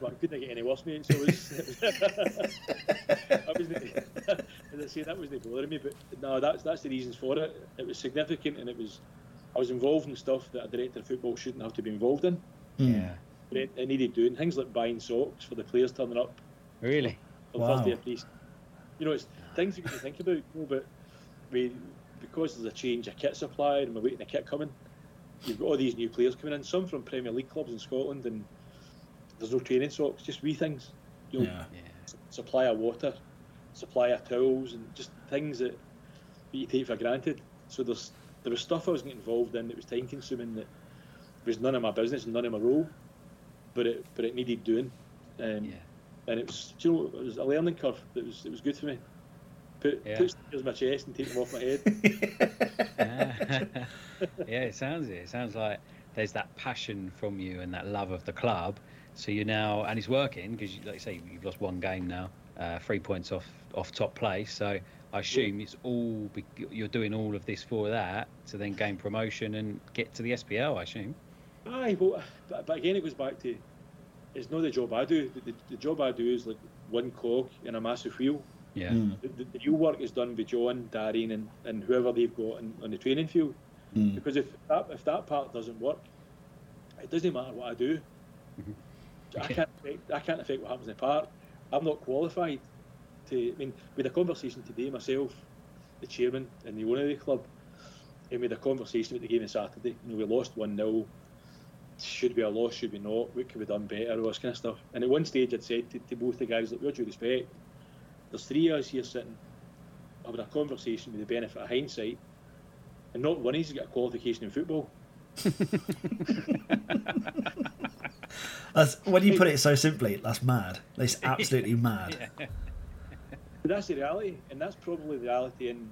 well, I couldn't get any worse, mate. So it was, that was the, as I say, that was the bothering me. But no, that's that's the reasons for it. It was significant, and it was I was involved in stuff that a director of football shouldn't have to be involved in. Hmm. Yeah. But it, it needed doing things like buying socks for the players turning up Really? on Wow. Thursday at least. You know, it's things you can think about. You know, but we because there's a change of kit supplier and we're waiting a kit coming. You've got all these new players coming in, some from Premier League clubs in Scotland, and there's no training socks, just wee things. You know, Yeah. s- supply of water, supply of towels, and just things that, that you take for granted. So there's there was stuff I was getting involved in that was time consuming that was none of my business, none of my role, but it but it needed doing. Um, Yeah. And it was, you know, it was a learning curve. That was it was good for me. Put Yeah. put stickers in my chest and take them off my head. yeah, it sounds it. It sounds like there's that passion from you and that love of the club. So you're now, and it's working because, like you say, you've lost one game now, uh, three points off off top place. So I assume it's all be, you're doing all of this for that to then gain promotion and get to the SPL. I assume. Aye, well, but, but again, it goes back to it's not the job I do. The, the, the job I do is like one cog in a massive wheel. Yeah. Hmm. The, the, the real work is done by John, Darian, and, and whoever they've got on, on the training field. Hmm. Because if that if that part doesn't work, it doesn't matter what I do. Mm-hmm. I can't affect, I can't affect what happens in the park. I'm not qualified to. I mean, we had a conversation today myself, the chairman and the owner of the club, and we had a conversation about the game on Saturday. You know, we lost one 0 Should we have lost? Should we not? What could we have done better? All this kind of stuff. And at one stage, I'd said to, to both the guys, "Look, with due respect, there's three of us here sitting having a conversation with the benefit of hindsight, and not one of us has got a qualification in football." That's, when you put it so simply, that's mad. That's absolutely mad. But that's the reality, and that's probably the reality in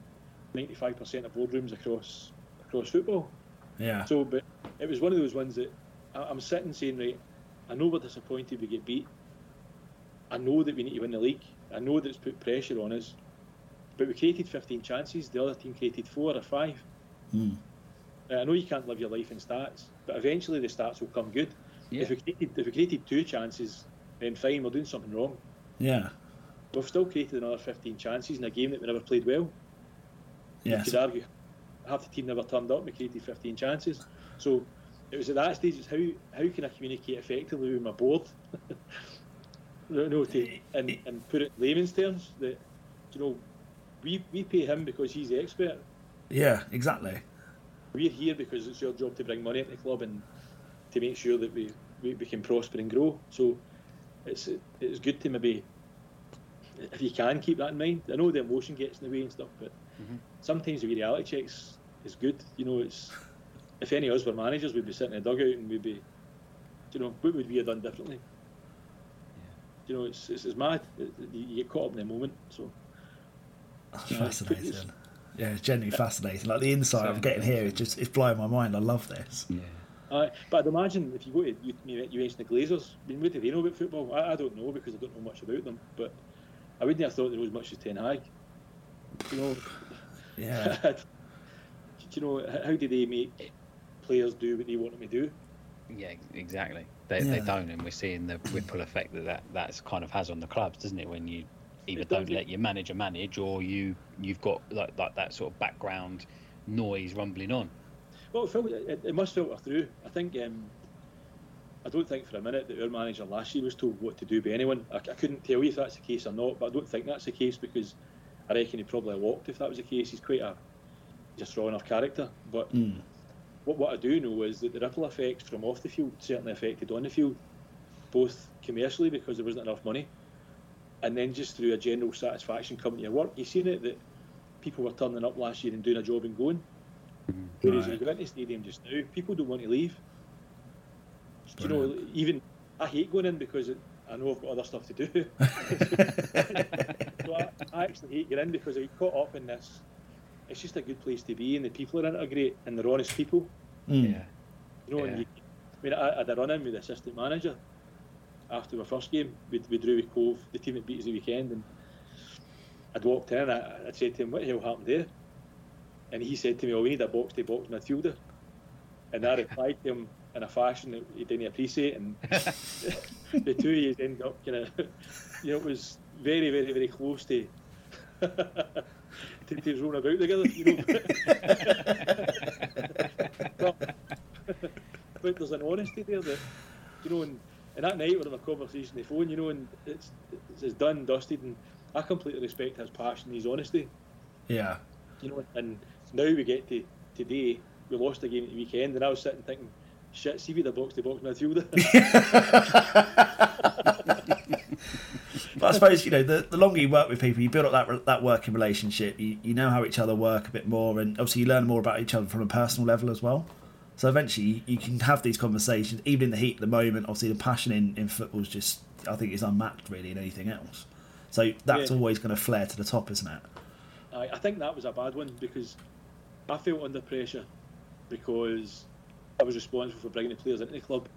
95% of boardrooms across across football. Yeah. So, but it was one of those ones that I'm sitting saying, right, I know we're disappointed we get beat. I know that we need to win the league. I know that it's put pressure on us. But we created 15 chances. The other team created four or five. Uh, I know you can't live your life in stats, but eventually the stats will come good. Yeah. If we created if we created two chances, then fine, we're doing something wrong. Yeah. We've still created another 15 chances in a game that we never played well. Yes. You could argue half the team never turned up. We created 15 chances. So it was at that stage. It's how how can I communicate effectively with my board? no, no, to, eh, and eh. and put it in layman's terms that you know we we pay him because he's the expert. Yeah, exactly. We're here because it's your job to bring money into the club and to make sure that we, we, we can prosper and grow. So it's it's good to maybe if you can keep that in mind. I know the emotion gets in the way and stuff, but mm-hmm. sometimes the reality checks is good. You know, it's if any of us were managers, we'd be sitting in a dugout and we'd be, you know, what would we have done differently? You know, it's it's, it's mad. It- You get caught up in the moment. So That's Yeah. fascinating. Yeah, it's genuinely fascinating. Like the insight of getting here, it's just it's blowing my mind. I love this. Yeah. Uh, but I'd imagine if you go to you, you you mentioned the Glazers, I mean, what do they know about football? I, I don't know because I don't know much about them. But I wouldn't have thought there was much as Ten Hag. You know, Yeah. do you know how do they make players do what they want them to do? Yeah, exactly. They, they don't, and we're seeing the ripple effect that, that that's kind of has on the clubs, doesn't it? When you either It does, don't yeah. let your manager manage, or you you've got like, like that sort of background noise rumbling on. Well, it, fil- it, it must filter through. I think. Um, I don't think for a minute that our manager last year was told what to do by anyone. I, I couldn't tell you if that's the case or not, but I don't think that's the case because I reckon he probably walked if that was the case. He's quite a just strong enough character. But what, what I do know is that the ripple effects from off the field certainly affected on the field, both commercially because there wasn't enough money, and then just through a general satisfaction coming to your work, you've seen it that people were turning up last year and doing a job and going. Whereas Right. you go into the stadium just now, people don't want to leave. Do you know, even I hate going in because it, I know I've got other stuff to do. so I, I actually hate going in because I get caught up in this. It's just a good place to be, and the people in it are great, and they're honest people. Mm. Yeah. You know, and you, I mean, I, I had a run in with the assistant manager after my first game. We, we drew with Cove, the team that beat us the weekend, and I'd walked in and I, I said to him, What the hell happened there? And he said to me, Oh, we need a box to box midfielder. And I replied to him in a fashion that he didn't appreciate. And the two of you ended up kind of, you know, it was very, very, very close to. to, to rolling about together, you know. but, but there's an honesty there that, you know, and, and that night we're having a conversation on the phone, you know, and it's, it's, it's done, dusted, and I completely respect his passion, his honesty, Yeah. you know, and now we get to today, we lost a game at the weekend, and I was sitting thinking, shit, see we the box to box midfielder. But I suppose you know the, the longer you work with people, you build up that that working relationship. You you know how each other work a bit more, and obviously you learn more about each other from a personal level as well. So eventually you, you can have these conversations, even in the heat of the moment. Obviously, the passion in, in football is just I think is unmatched really in anything else. So that's Yeah. always going to flare to the top, isn't it? I, I think that was a bad one because I felt under pressure because I was responsible for bringing the players into the club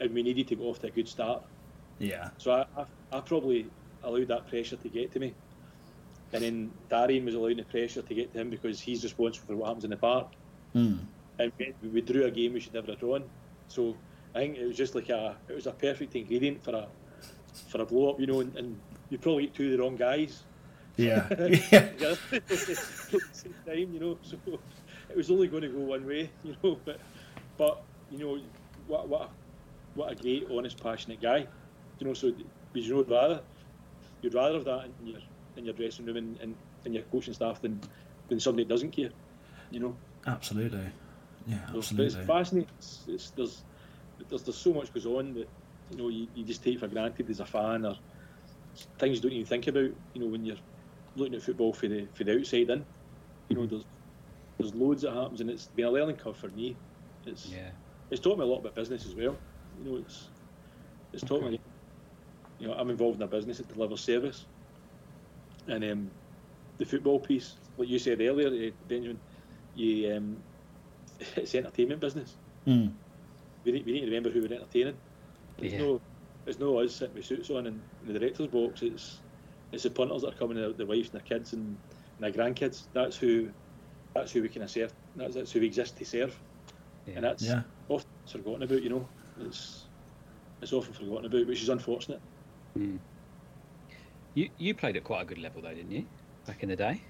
and we needed to go off to a good start. Yeah. So I, I, I probably allowed that pressure to get to me. And then Darian was allowing the pressure to get to him because he's responsible for what happens in the park. Mm. And we, we drew a game we should never have drawn. So I think it was just like a it was a perfect ingredient for a for a blow up, you know, and, and you probably get two of the wrong guys. Yeah. yeah. same time, you know. So it was only going to go one way, you know. But but you know what what a, what a great, honest, passionate guy. You know, so because you know rather you'd rather have that in your in your dressing room and, and, and your coaching staff than than somebody that doesn't care. You know. Absolutely. Yeah, So, but it's fascinating. It's, it's, there's, there's there's so much goes on that you know you, you just take for granted as a fan, or things you don't even think about. You know when you're looking at football for the for the outside in. You know there's there's loads that happens, and it's been a learning curve for me. It's Yeah. it's taught me a lot about business as well. You know it's it's taught me. You know I'm involved in a business that delivers service, and um, the football piece, like you said earlier, eh, Benjamin, you um, it's entertainment business. Mm. We need, we need to remember who we're entertaining. There's Yeah. no, it's no us sitting with suits on in, in the director's box. It's it's the punters that are coming, the, the wives and their kids and, and their grandkids. That's who that's who we can serve. That's, that's who we exist to serve. Yeah. And that's Yeah. often forgotten about. You know, it's it's often forgotten about, which is unfortunate. Mm. You you played at quite a good level though, didn't you? Back in the day.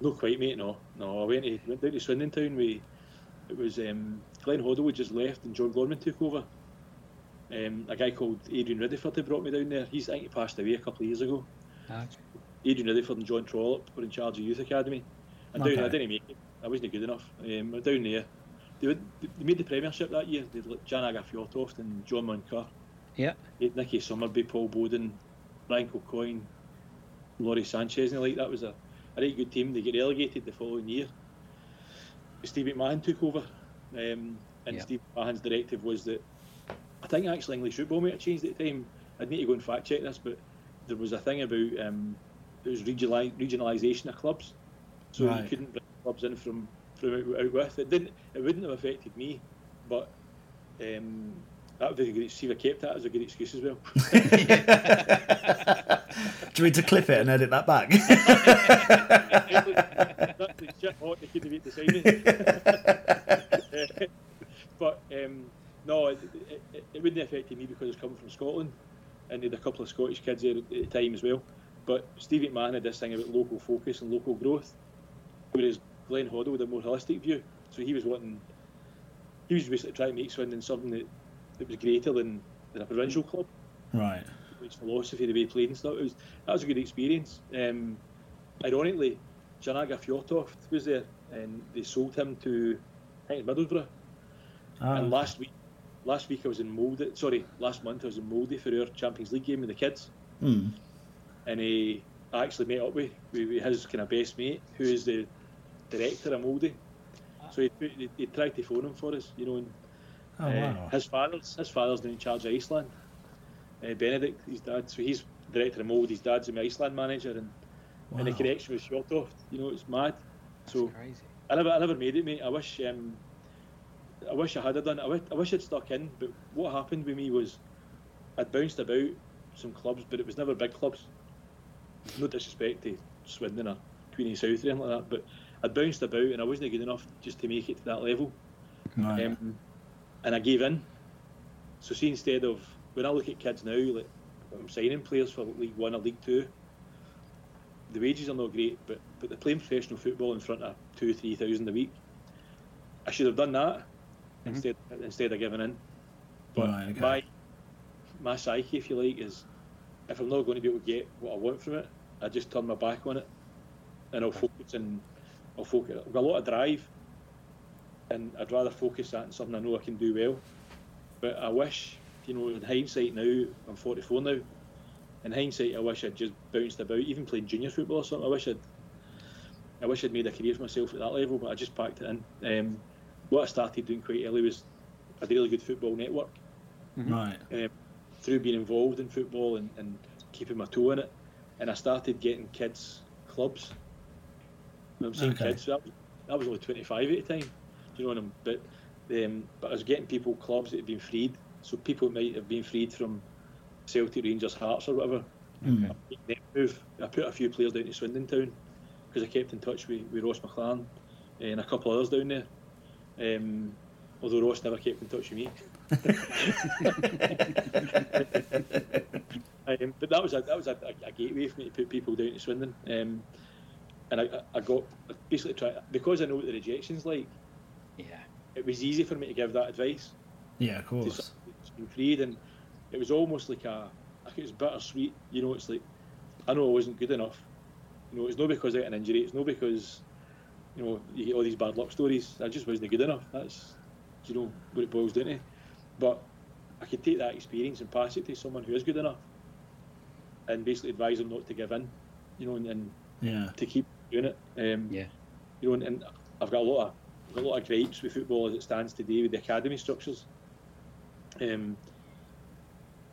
Not quite, mate. No, no. I went to, went down to Swindon Town. We it was um, Glenn Hoddle just left and John Gorman took over. Um, a guy called Adrian Riddiford had brought me down there. He's I think he passed away a couple of years ago. Ah, Adrian Riddiford and John Trollope were in charge of youth academy. And down Okay. I didn't make it. I wasn't good enough. Um, down there, they, would, they made the Premiership that year. They had Jan Åge Fjørtoft and John Moncur. Yeah. They had Nicky Summerbee, Paul Bodin, Brian Coyne, Lawrie Sanchez, and the like. That was a, a right good team. They get relegated the following year. Steve McMahon took over, um, and Yeah. Steve McMahon's directive was that I think actually English football might have changed at the time. I'd need to go and fact check this, but there was a thing about um, there was regionali- regionalisation of clubs, so Right. you couldn't bring clubs in from from out, out with. It didn't. It wouldn't have affected me, but um, that would be a good. See, I kept that as a good excuse as well. Do we need to clip it and edit that back? Exactly, shit hot, they couldn't wait to sign me. but um, no, it, it, it, it wouldn't have affected me because it's coming from Scotland, and they had a couple of Scottish kids there at the time as well. But Steve McMahon had this thing about local focus and local growth, whereas Glenn Hoddle had a more holistic view. So he was wanting, he was basically trying to make Swindon something that, that was greater than, than a provincial club right. his philosophy, the way he played and stuff. It was that was a good experience. Um, ironically, Jan Åge Fjørtoft was there, and they sold him to I think Middlesbrough. Ah, and last week, last week I was in Molde. Sorry, last month I was in Molde for our Champions League game with the kids. Hmm. and he I actually met up with, with with his kind of best mate, who is the director of Molde. So he, he, he tried to phone him for us, you know. And, Oh, uh, wow. His father's his father's now in charge of Iceland. Uh, Benedict, his dad. So he's director of Molde. His dad's the Iceland manager, and and the Wow. connection with Fjørtoft. You know, it's mad. so crazy. I never I never made it, mate. I wish um, I wish I had done. it. I wish, I wish I'd stuck in. But what happened with me was I'd bounced about some clubs, but it was never big clubs. No disrespect to Swindon or Queenie South or anything like that, but I'd bounced about and I wasn't good enough just to make it to that level. Right. Um, and I gave in. So see, instead of when I look at kids now, like I'm signing players for League One or League Two, the wages are not great, but but they're playing professional football in front of two, three thousand a week. I should have done that instead instead of giving in. But Right, okay. my my psyche, if you like, is if I'm not going to be able to get what I want from it, I just turn my back on it, and I'll focus and I'll focus. I've got a lot of drive, and I'd rather focus that on something I know I can do well. But I wish, you know, in hindsight now, I'm 44 now. In hindsight, I wish I'd just bounced about, even playing junior football or something. I wish I'd, I wish I'd made a career for myself at that level, but I just packed it in. Um, what I started doing quite early was a really good football network. Right. Um, through being involved in football and, and keeping my toe in it, and I started getting kids clubs. I'm saying Okay. kids, that was, that was only 25 at the time. Do you know what I'm? But um, but I was getting people clubs that had been freed, so people might have been freed from Celtic, Rangers, Hearts, or whatever. Mm. They move. I put a few players down to Swindon Town because I kept in touch with, with Ross McLaren and a couple of others down there. Um, although Ross never kept in touch with me. um, but that was a that was a, a, a gateway for me to put people down to Swindon. Um, and I, I got basically try because I know what the rejection's like. Yeah. It was easy for me to give that advice Yeah, of course. somebody that's been freed, and it was almost like a, like it was bittersweet. You know, it's like I know I wasn't good enough. You know, it's not because I had an injury. It's not because you know you get all these bad luck stories. I just wasn't good enough. That's you know what it boils down to. But I could take that experience and pass it to someone who is good enough, and basically advise them not to give in. You know, and, and Yeah. to keep doing it. Um, Yeah. You know, and, and I've got a lot of I've got a lot of gripes with football as it stands today with the academy structures. Um,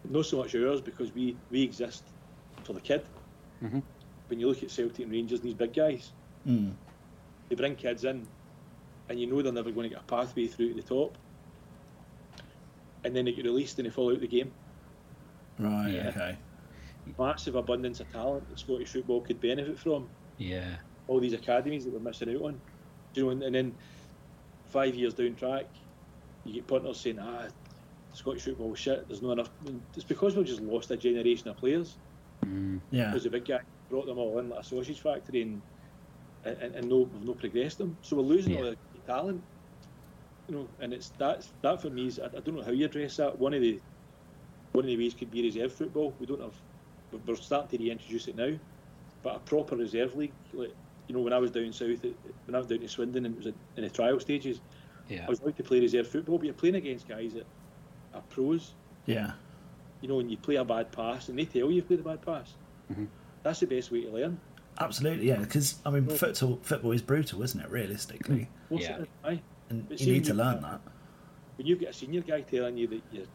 not so much ours because we, we exist for the kid. Mhm. When you look at Celtic and Rangers, and these big guys, Mm. They bring kids in, and you know they're never going to get a pathway through to the top. And then they get released and they fall out of the game. Right. Yeah. Okay. Massive abundance of talent that Scottish football could benefit from. Yeah. all these academies that we're missing out on. Do you know, and, and then five years down track, you get punters saying, ah, Scottish football shit, there's not enough. It's because we've just lost a generation of players. Mm. Yeah. Because the big guy brought them all in like a sausage factory and and, and no, we've no progressed them. So we're losing all Yeah. the talent. You know, and it's that that for me is I, I don't know how you address that. One of the one of the ways could be reserve football. We don't have we're- starting to reintroduce it now, but a proper reserve league. Like you know, when I was down south, when I was down to Swindon and it was in the trial stages, Yeah. I was allowed to play reserve football, but you're playing against guys that are pros. Yeah. You know, when you play a bad pass, and they tell you you've played a bad pass. Mhm. That's the best way to learn. Absolutely. Yeah. Because I mean, football football is brutal, isn't it? Realistically, Yeah. and But you need to learn that. when you've got a senior guy telling you that you're,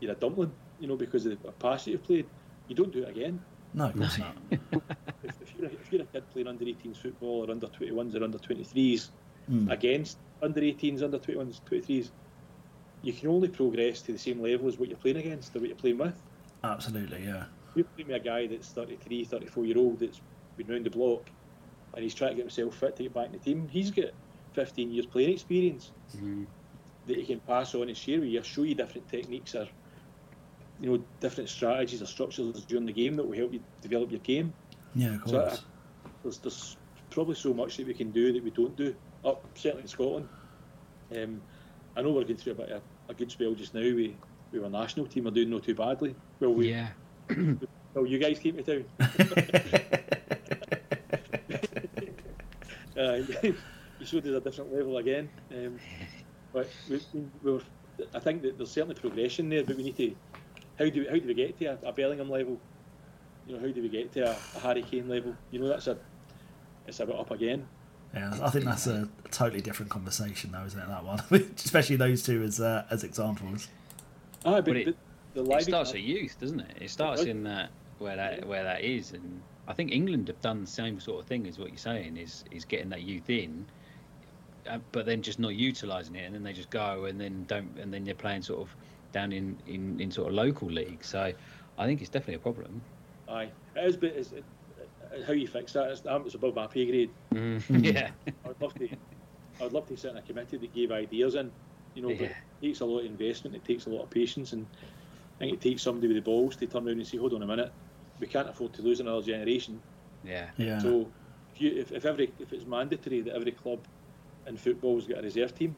you're a dumpling, you know, because of the pass that you've played, you don't do it again. No, of course not. If, if, you're a, if you're a kid playing under 18s football or under 21s or under 23s Mm. against under 18s, under 21s, 23s, you can only progress to the same level as what you're playing against or what you're playing with. Absolutely. Yeah. You're playing with a guy that's 33, 34 year old that's been round the block and he's trying to get himself fit to get back in the team. He's got 15 years playing experience Mm. that he can pass on and share with you, show you different techniques or you know different strategies or structures during the game that will help you develop your game. Yeah. Of So, course. There's, there's probably so much that we can do that we don't do up certainly in Scotland. Um, I know we're going through a bit of a good spell just now. We we our national team are doing not too badly. Well, we Yeah. well you guys keep me down. uh, you showed us a different level again. Um, but we, we, we're, I think that there's certainly progression there, but we need to. How do we, how do we get to a, a Bellingham level? You know, how do we get to a, a Harry Kane level? You know, that's a it's a bit up again. Yeah, I think that's a, a totally different conversation, though, isn't it? That one, especially those two as uh, as examples. Ah, but, But it, the, the it starts at youth, doesn't it? It starts does. in that where that where that is, and I think England have done the same sort of thing as what you're saying is is getting that youth in, uh, but then just not utilising it, and then they just go and then don't, and then they're playing sort of down in in, in sort of local league. So I think it's definitely a problem. Aye, it is, but it's, it, it- how you fix that? It's, it's above my pay grade. yeah, I'd love to. I'd love to sit in a committee that gave ideas in. You know, but Yeah. it takes a lot of investment. It takes a lot of patience, and I think it takes somebody with the balls to turn around and say, "Hold on a minute, we can't afford to lose another generation." yeah, Yeah. So, if, you, if, if every if it's mandatory that every club in football's got a reserve team,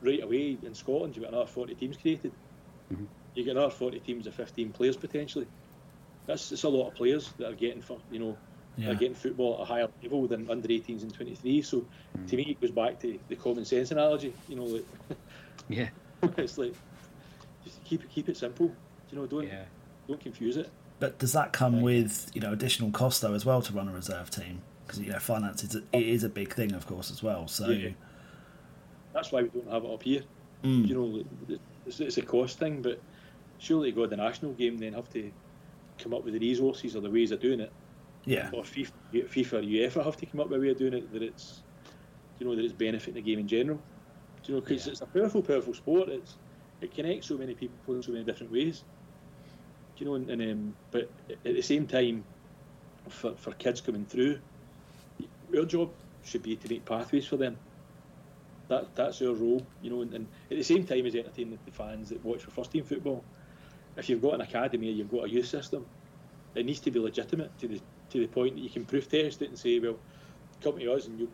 right away in Scotland you've got another forty teams created. Mm-hmm. You get another forty teams of fifteen players potentially. That's it's a lot of players that are getting for you know Yeah. are getting football at a higher level than under 18s and 23. So to me it goes back to the common sense analogy. You know, like yeah, it's like just keep it keep it simple. You know, don't yeah. don't confuse it. But does that come with you know additional cost though as well to run a reserve team? Because you know finance is a, it is a big thing, of course, as well. So Yeah. That's why we don't have it up here. Mm. You know, it's, it's a cost thing, but surely go to the national game, then have to come up with the resources or the ways of doing it. yeah, Or FIFA, FIFA or UEFA have to come up with a way of doing it that it's, you know, that it's benefiting the game in general. Do you know, because Yeah. it's a powerful, powerful sport. It's it connects so many people in so many different ways. Do you know, and, and um, but at the same time, for for kids coming through, our job should be to make pathways for them. That that's our role, you know, and, and at the same time as entertaining the fans that watch for first team football. If you've got an academy or you've got a youth system, it needs to be legitimate to the to the point that you can proof test it and say, well, come to us and you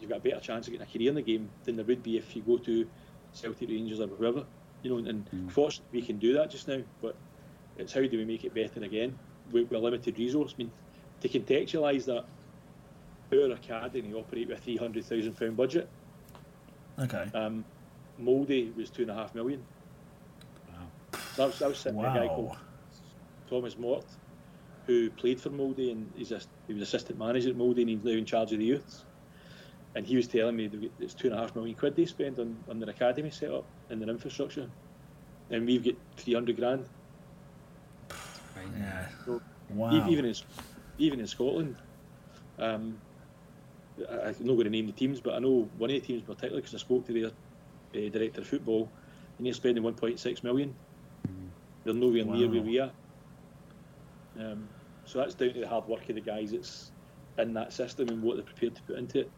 you've got a better chance of getting a career in the game than there would be if you go to Celtic Rangers or whoever. You know, and fortunately we can do that just now, but it's how do we make it better again with, with a limited resource. I mean, to contextualise that, our academy operate with a three hundred thousand pound budget. okay, Um, Molde was two and a half million. Wow. That was, that was sitting with a guy called Thomas Mort, who played for Molde and he's a, he was assistant manager at Molde and he's now in charge of the youths. And he was telling me that it's two and a half million quid they spend on, on their academy set up and their infrastructure. And we've got 300 grand. Yeah, So wow, even in even in Scotland, um, I, I'm not going to name the teams, but I know one of the teams particularly because I spoke to their uh, director of football, and they're spending 1.6 million. They're nowhere near where we are. Um, so that's down to the hard work of the guys that's in that system and what they're prepared to put into it.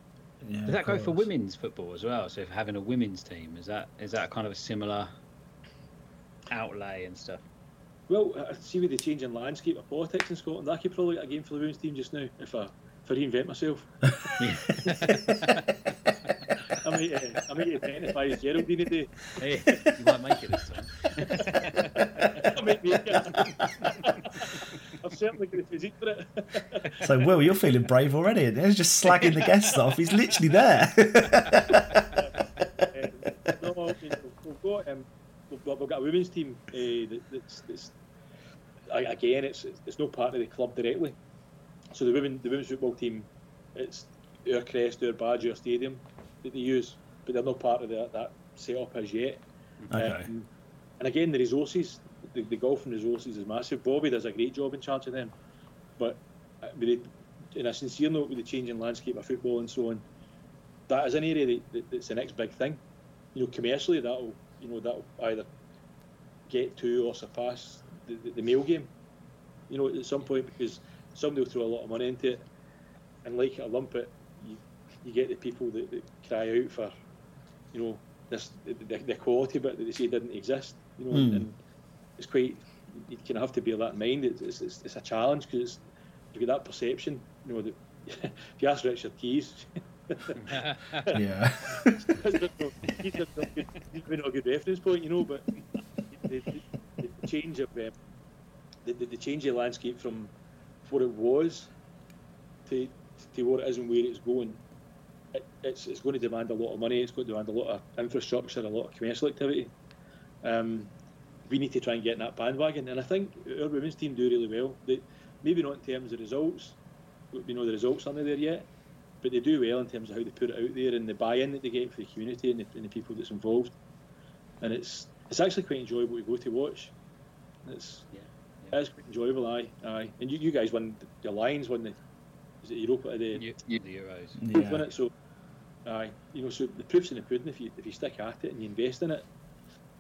yeah, Does that of go for women's football as well? So if having a women's team is that is that kind of a similar outlay and stuff? Well, I I see with the changing landscape of politics in Scotland, I could probably get a game for the women's team just now if I if I reinvent myself. I might, uh, I might identify as Geraldine today. Hey, you might make it this time. I might make it. I've certainly got the physique for it. So Will, you're feeling brave already. There's just slagging the guests off. He's literally there. Um, no, I mean, we've got um, we've, got- we've got a women's team uh, that, that's, that's I- again it's it's no part of the club directly. So the women the women's football team, it's our crest, our badge, our stadium that they use, but they're not part of that that setup as yet. Okay. Um, and again, the resources, the, the golfing resources is massive. Bobby does a great job in charge of them, but uh, with the, in a sincere note, with the changing landscape of football and so on, that is an area that, that, that's the next big thing. You know, commercially, that'll you know that'll either get to or surpass the, the, the male game. You know, at some point because somebody will throw a lot of money into it, and like it or lump it, you, you get the people that, that cry out for, you know, this the, the, the quality bit that they say didn't exist. You know, Hmm. and it's quite you kind of have to bear that in mind. It's, it's, it's, it's a challenge because you get that perception. You know, that if you ask Richard Keys. yeah. he's not a good, he's not a good reference point, you know. But the, the, the change of um, the, the, the change of landscape from what it was to to what it is and where it's going, it, it's it's going to demand a lot of money. It's going to demand a lot of infrastructure, a lot of commercial activity. Um, we need to try and get in that bandwagon. And I think our women's team do really well. They, maybe not in terms of results. We know the results aren't there yet, but they do well in terms of how they put it out there and the buy-in that they get for the community and the, and the people that's involved. And it's it's actually quite enjoyable to go to watch. It's yeah, it's quite enjoyable, aye, aye. And you, you guys won the Lions won the is it Europa the, the Euros? Yeah. Won it, so aye, you know, so the proof's in the pudding. If you if you stick at it and you invest in it,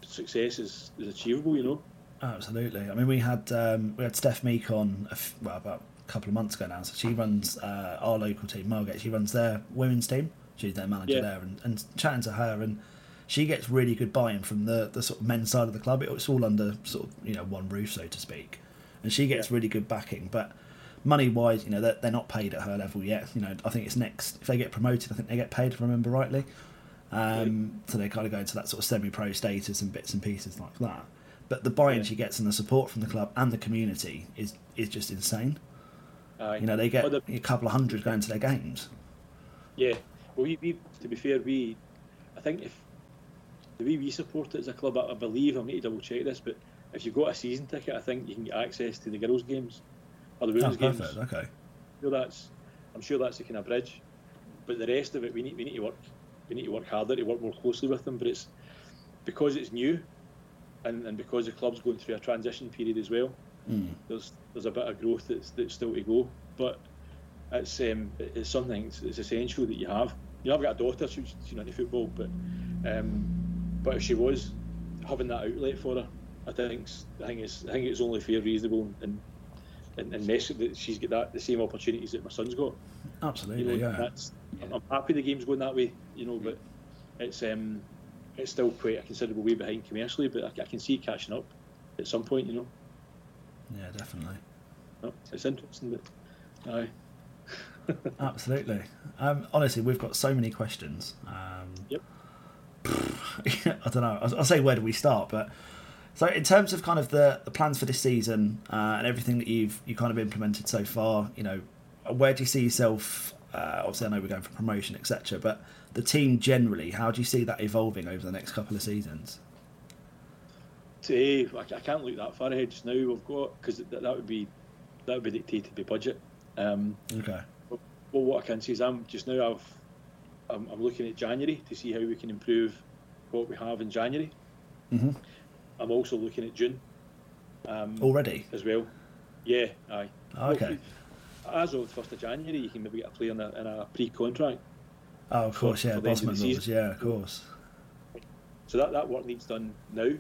success is, is achievable. You know. Absolutely. I mean, we had um, we had Steph Meek on a f- well, about a couple of months ago now. So she runs uh, our local team, Margate. She runs their women's team. She's their manager Yeah. there, and, and chatting to her, and she gets really good buy-in from the, the sort of men's side of the club. It's all under sort of you know one roof, so to speak, and she gets really good backing. But money-wise, you know, they're, they're not paid at her level yet. You know, I think it's next if they get promoted. I think they get paid, if I remember rightly. Um, so they kind of go into that sort of semi-pro status and bits and pieces like that. But the buy-in she gets and the support from the club and the community is is just insane. Aye. You know, they get Well, the- a couple of hundred going to their games. Yeah. Well, we, we to be fair, we I think if the way we support it as a club, I, I believe I'll need to double check this, but if you've got a season ticket, I think you can get access to the girls' games or the Oh, women's games. Okay. I'm sure that's I'm sure that's the kind of bridge. But the rest of it, we need we need to work we need to work harder to work more closely with them. But it's because it's new, and, and because the club's going through a transition period as well. Mm. There's there's a bit of growth that's, that's still to go, but it's um, it's something it's, it's essential that you have. You know, I've got a daughter, she's she's not into football, but um, but if she was having that outlet for her, I think I think it's I think it's only fair, reasonable, and and, and necessary that she's got that the same opportunities that my son's got. Absolutely, You know, yeah. That's I'm, I'm happy the game's going that way, you know, but it's um it's still quite a considerable way behind commercially, but I, I can see it catching up at some point, you know. Yeah, definitely. No, it's interesting, but aye. Absolutely. Um, honestly, we've got so many questions. Um, yep. I don't know. I'll, I'll say where do we start, but so in terms of kind of the, the plans for this season uh, and everything that you've you kind of implemented so far, you know, where do you see yourself? Uh, obviously, I know we're going for promotion, etc. But the team generally, how do you see that evolving over the next couple of seasons? Today, I, I can't look that far ahead just now. We've got because that, that would be that would be dictated by budget. Um, Okay. Well, what I can see is I'm just now I've I'm, I'm looking at January to see how we can improve what we have in January. hmm I'm also looking at June. Um, Already? as well. Yeah, aye. Oh, okay. Well, as of the first of January, you can maybe get a player in a, in a pre-contract. Oh, of for- course, yeah. for of the Bosman laws, yeah, of course. So that, that work needs done now.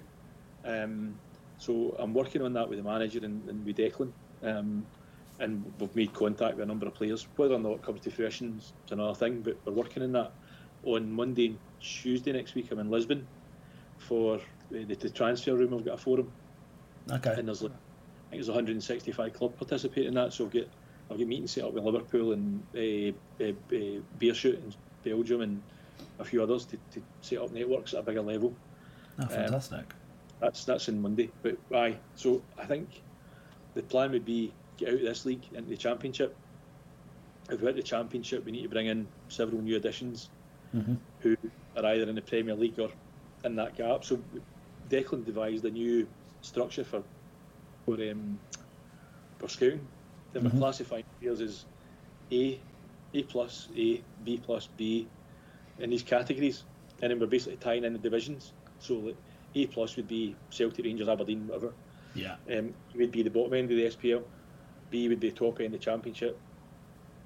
Um, so I'm working on that with the manager and, and with Declan. Um, and we've made contact with a number of players. Whether or not it comes to fruition is another thing, but we're working on that. On Monday Tuesday next week, I'm in Lisbon for the, the TransferRoom. I've got a forum. Okay. And there's like, I think there's 165 club participating in that. So I've got I've got meetings set up with Liverpool and uh, uh, uh, in Belgium and a few others to, to set up networks at a bigger level. Oh, Um, fantastic. That's that's in Monday. But aye, so I think the plan would be get out of this league into the championship. If we're at the championship, we need to bring in several new additions Mhm. Who are either in the Premier League or in that gap. So Declan devised a new structure for for um, for scouting. Mhm. we're classifying players as A, A plus, A, B plus, B, in these categories, and then we're basically tying in the divisions. So like A plus would be Celtic, Rangers, Aberdeen, whatever. Yeah. Um, would be the bottom end of the SPL. B would be the top end of the Championship.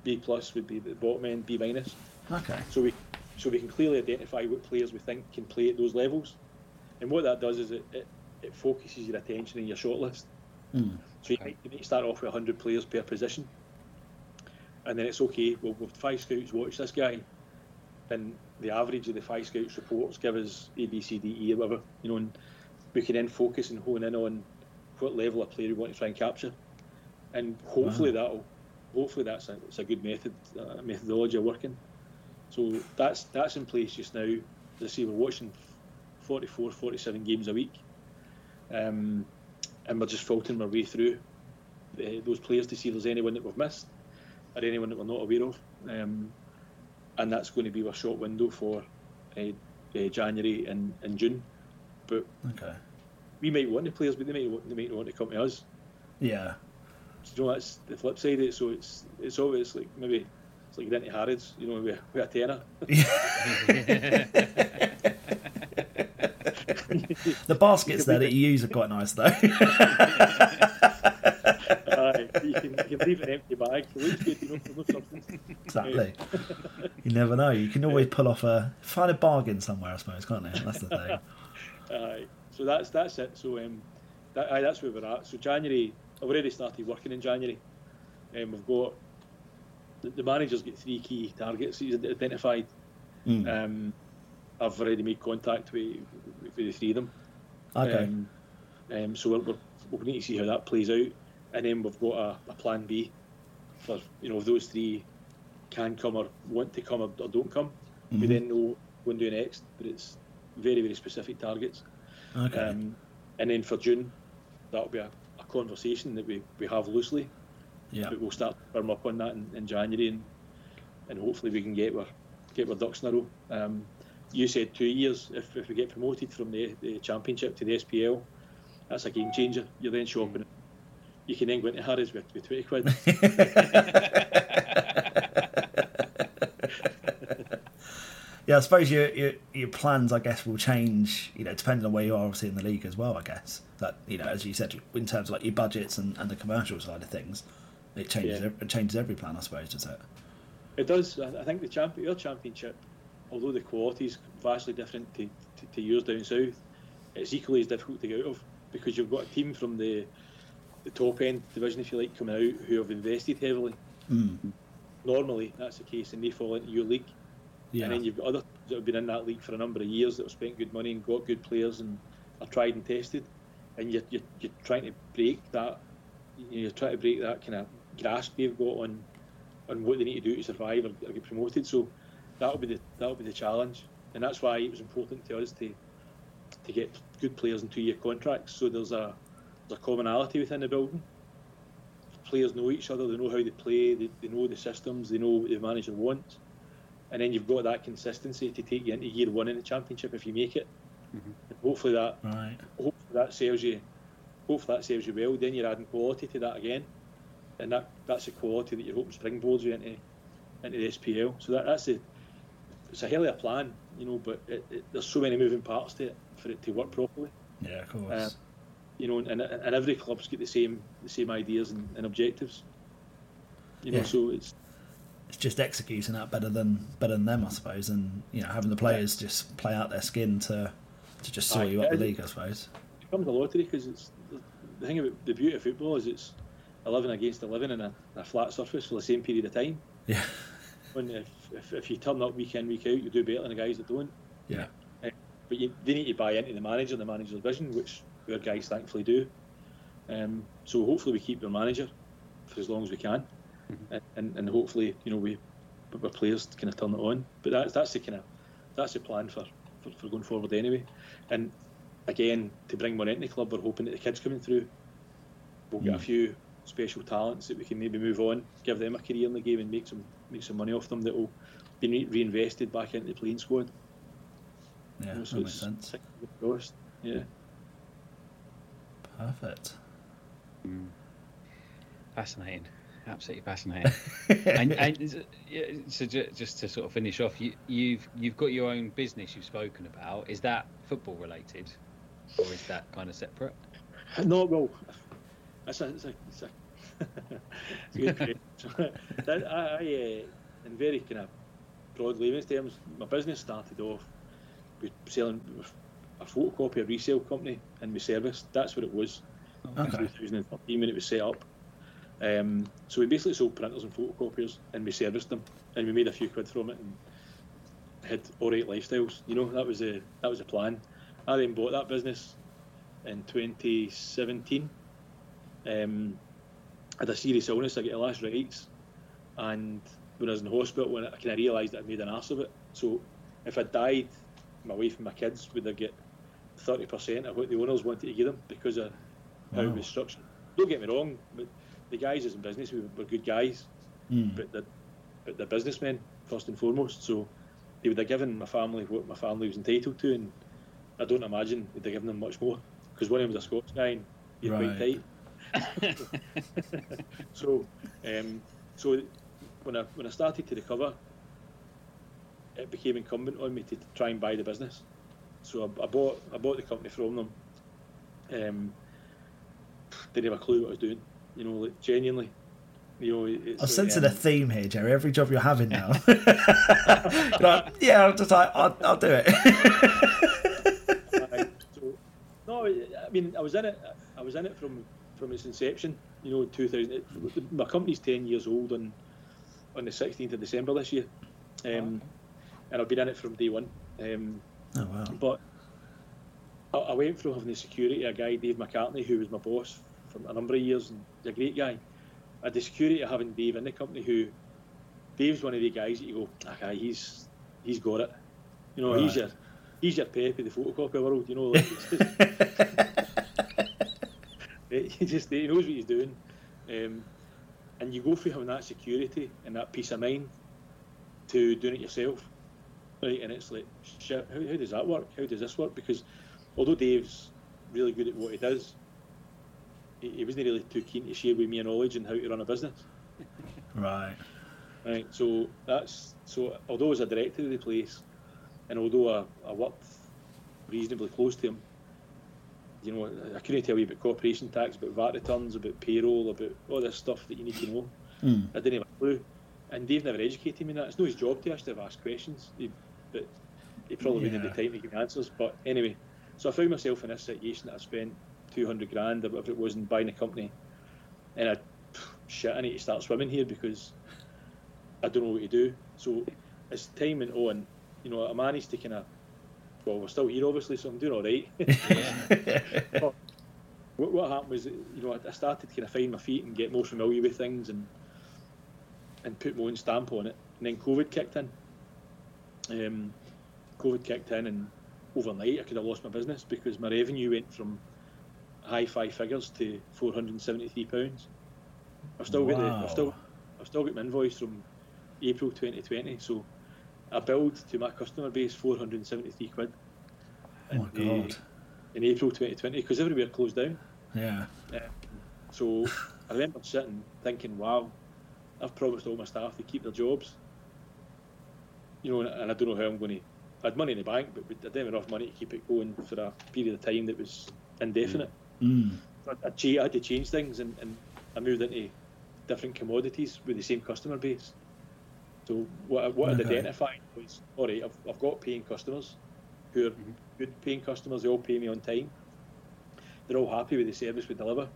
B plus would be the bottom end. B minus. Okay. So we so we can clearly identify what players we think can play at those levels. And what that does is it, it, it focuses your attention in your shortlist. Mm. So you, need, you to start off with 100 players per position. And then it's okay, well, with five scouts watch this guy, and the average of the five scouts reports give us A, B, C, D, E, or whatever, you know, and we can then focus and hone in on what level of player we want to try and capture. And hopefully that'll, hopefully that's a, it's a good method, uh, methodology of working. So that's that's in place just now. As I say, we're watching 44, 47 games a week. Um, and we're just filtering our way through the, those players to see if there's anyone that we've missed or anyone that we're not aware of. Um, and that's going to be our short window for uh, uh, January and, and June. But Okay. we might want the players, but they might want, they might want to come to us. Yeah. So, you know, that's the flip side of it. So it's it's always like maybe like you're into Harrods, you know, with, with a tenner. the baskets there that you use are quite nice, though. You, can, you can leave an empty bag. Looks good, you know, there's no substance. exactly. You never know. You can always pull off a find a bargain somewhere, I suppose, can't you? That's the thing. Aye. So that's that's it. So um, that, aye, that's where we're at. So January, I've already started working in January. Um, we've got the, the manager's got three key targets he's identified. Mm. Um, I've already made contact with, with the three of them. Okay. Um, um, so we're, we'll need to see how that plays out, and then we've got a, a plan B for you know if those three can come or want to come or, or don't come. We Mhm. then know what to do next, but it's very very specific targets. Okay. Um, and then for June, that'll be a, a conversation that we, we have loosely. Yeah. But we'll start to firm up on that in, in January, and and hopefully we can get our get our ducks in a row. Um, you said two years. If, if we get promoted from the, the championship to the SPL, that's a game changer. You're then shopping. You can then go into Harrods with, with twenty quid. Yeah, I suppose your, your your plans, I guess, will change. You know, depending on where you are, obviously in the league as well. I guess that you know, as you said, in terms of like your budgets and, and the commercial side of things, it changes. Yeah. It changes every plan, I suppose, does it? It does. I think the champion, your championship, although the quality is vastly different to, to, to yours down south, it's equally as difficult to get out of because you've got a team from the the top end division, if you like, coming out who have invested heavily. Mm. Normally, that's the case, and they fall into your league. Yeah. And then you've got other teams that have been in that league for a number of years that have spent good money and got good players and are tried and tested. And you're, you're, you're trying to break that. You're trying to break that kind of grasp they've got on on what they need to do to survive or, or get promoted. So that'll be the that'll be the challenge, and that's why it was important to us to to get good players in two-year contracts. So there's a there's a commonality within the building. Players know each other. They know how they play. They, they know the systems. They know what the manager wants. And then you've got that consistency to take you into year one in the championship if you make it. Mm-hmm. And hopefully that Right. hopefully that serves you hopefully that serves you well. Then you're adding quality to that again. And that that's the quality that you're hoping springboards you into into the SPL. So that, that's a it's a hell of a plan, you know, but it, it, there's so many moving parts to it for it to work properly. Yeah, of course. Uh, you know, and, and every club's got the same the same ideas and, and objectives. You know, Yeah. so it's it's just executing that better than better than them, I suppose, and you know having the players just play out their skin to to just saw you up the league, I suppose. it becomes a lottery because it's the thing about the beauty of football is it's eleven against eleven in a, a flat surface for the same period of time. Yeah. When if, if, if you turn up week in week out, you do better than the guys that don't. Yeah. Uh, but you, they need to buy into the manager, and the manager's vision, which our guys thankfully do. Um, so hopefully we keep the manager for as long as we can, and, and, and hopefully you know we our players to kind of turn it on. But that's that's the kind of that's the plan for, for, for going forward anyway. And again, to bring more into the club, we're hoping that the kids coming through we'll get a Mm. few special talents that we can maybe move on, give them a career in the game, and make some make some money off them that will be re- reinvested back into the playing squad. Yeah, You know, so that makes sense. it's Cost. Yeah. Perfect. Fascinating, absolutely fascinating. and, and yeah, so just to sort of finish off, you, you've you've got your own business you've spoken about. Is that football related, or is that kind of separate? No, well, that's a, it's a, it's a, it's a good question. that, I, I uh, in very kind of broad layman's terms, my business started off with selling a photocopy, a resale company, and we serviced. That's what it was in 2013 when it was set up. Um, so we basically sold printers and photocopiers, and we serviced them, and we made a few quid from it, and had all right lifestyles. You know, that was the that was the plan. I then bought that business in 2017. Um, I had a serious illness. I got the last rites, and when I was in hospital, when I kind of realised that I made an ass of it. So if I died, my wife and my kids would have get 30% of what the owners wanted to give them because of how it Wow. was structured. Don't get me wrong, but the guys is in business were, were good guys, Mm. but they're, but they're businessmen first and foremost. So they would have given my family what my family was entitled to, and I don't imagine they'd have given them much more. because one of them was a Scots guy and quite Right. tight. So, um, so when I when I started to recover, it became incumbent on me to try and buy the business. So I, I bought I bought the company from them. Um, didn't have a clue what I was doing. You know, like genuinely. You know, it's I'm like, sensing um, a theme here, Gerry. Every job you're having now. Like, yeah, I'm just like, I'll, I'll do it. No, I mean, I was in it. I was in it from from its inception. You know, 2000. It, my company's 10 years old on on the 16th of December this year, um, and I've been in it from day one. Um, oh wow! But I, I went from having the security a guy Dave McCartney, who was my boss for a number of years, and he's a great guy. I had the security of having Dave in the company, who Dave's one of the guys that you go, ah, guy, he's he's got it. You know, he's your he's your Pepe, the photocopy world. You know, like, it's just, he just he knows what he's doing, um, and you go through having that security and that peace of mind to doing it yourself, right? And it's like, shit, how, how does that work? How does this work? Because although Dave's really good at what he does, he, he wasn't really too keen to share with me knowledge and how to run a business. Right. Right, so that's so. Although I was a director of the place, and although I, I worked reasonably close to him, you know, I couldn't tell you about corporation tax, about VAT returns, about payroll, about all this stuff that you need to know. Hmm. I didn't have a clue, and Dave never educated me in that. It's not his job to actually have asked questions, he, but he probably wouldn't have the time to give me answers. But anyway, so I found myself in this situation that I spent two hundred grand or whatever it was in buying a company, and I shit, I need to start swimming here because I don't know what to do. So as time went on, you know, I managed to kind of, well, we're still here obviously, so I'm doing all right. But what, what happened was, you know, I- I started to kind of find my feet and get more familiar with things and and put my own stamp on it. And then COVID kicked in. Um, COVID kicked in, and overnight I could have lost my business because my revenue went from high five figures to four hundred and seventy three pounds. I've still got the, I've still I've still got my invoice from April 2020. So I billed to my customer base 473 quid. Oh my in, uh, God. in April 2020 because everywhere closed down. Yeah. Um, so I remember sitting thinking, wow, I've promised all my staff to keep their jobs. You know, and, and I don't know how I'm going to. I had money in the bank, but I didn't have enough money to keep it going for a period of time that was indefinite. Mm. So I, I, I had to change things, and, and I moved into different commodities with the same customer base. So what, what I'd Okay. identified was, all right, I've, I've got paying customers who are good paying customers. They all pay me on time. They're all happy with the service we deliver.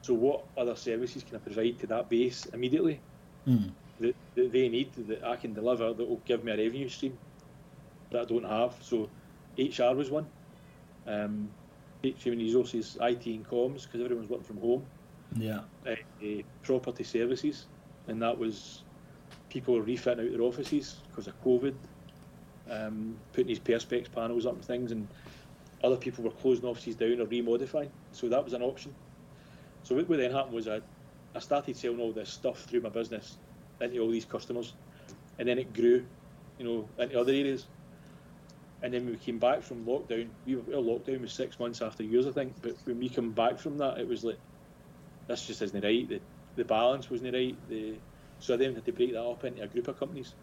So what other services can I provide to that base immediately Mm. that, that they need that I can deliver that will give me a revenue stream that I don't have. So HR was one. Um, human resources, IT and comms because everyone's working from home Yeah. uh, uh, property services, and that was people were refitting out their offices because of COVID, um, putting these perspex panels up and things, and other people were closing offices down or remodifying. So that was an option. So what, what then happened was I, I started selling all this stuff through my business into all these customers, and then it grew, you know, into other areas. And then we came back from lockdown, we were, lockdown was six months after years, I think. But when we come back from that, it was like this just isn't right. The, the balance wasn't right. The, so I then had to break that up into a group of companies.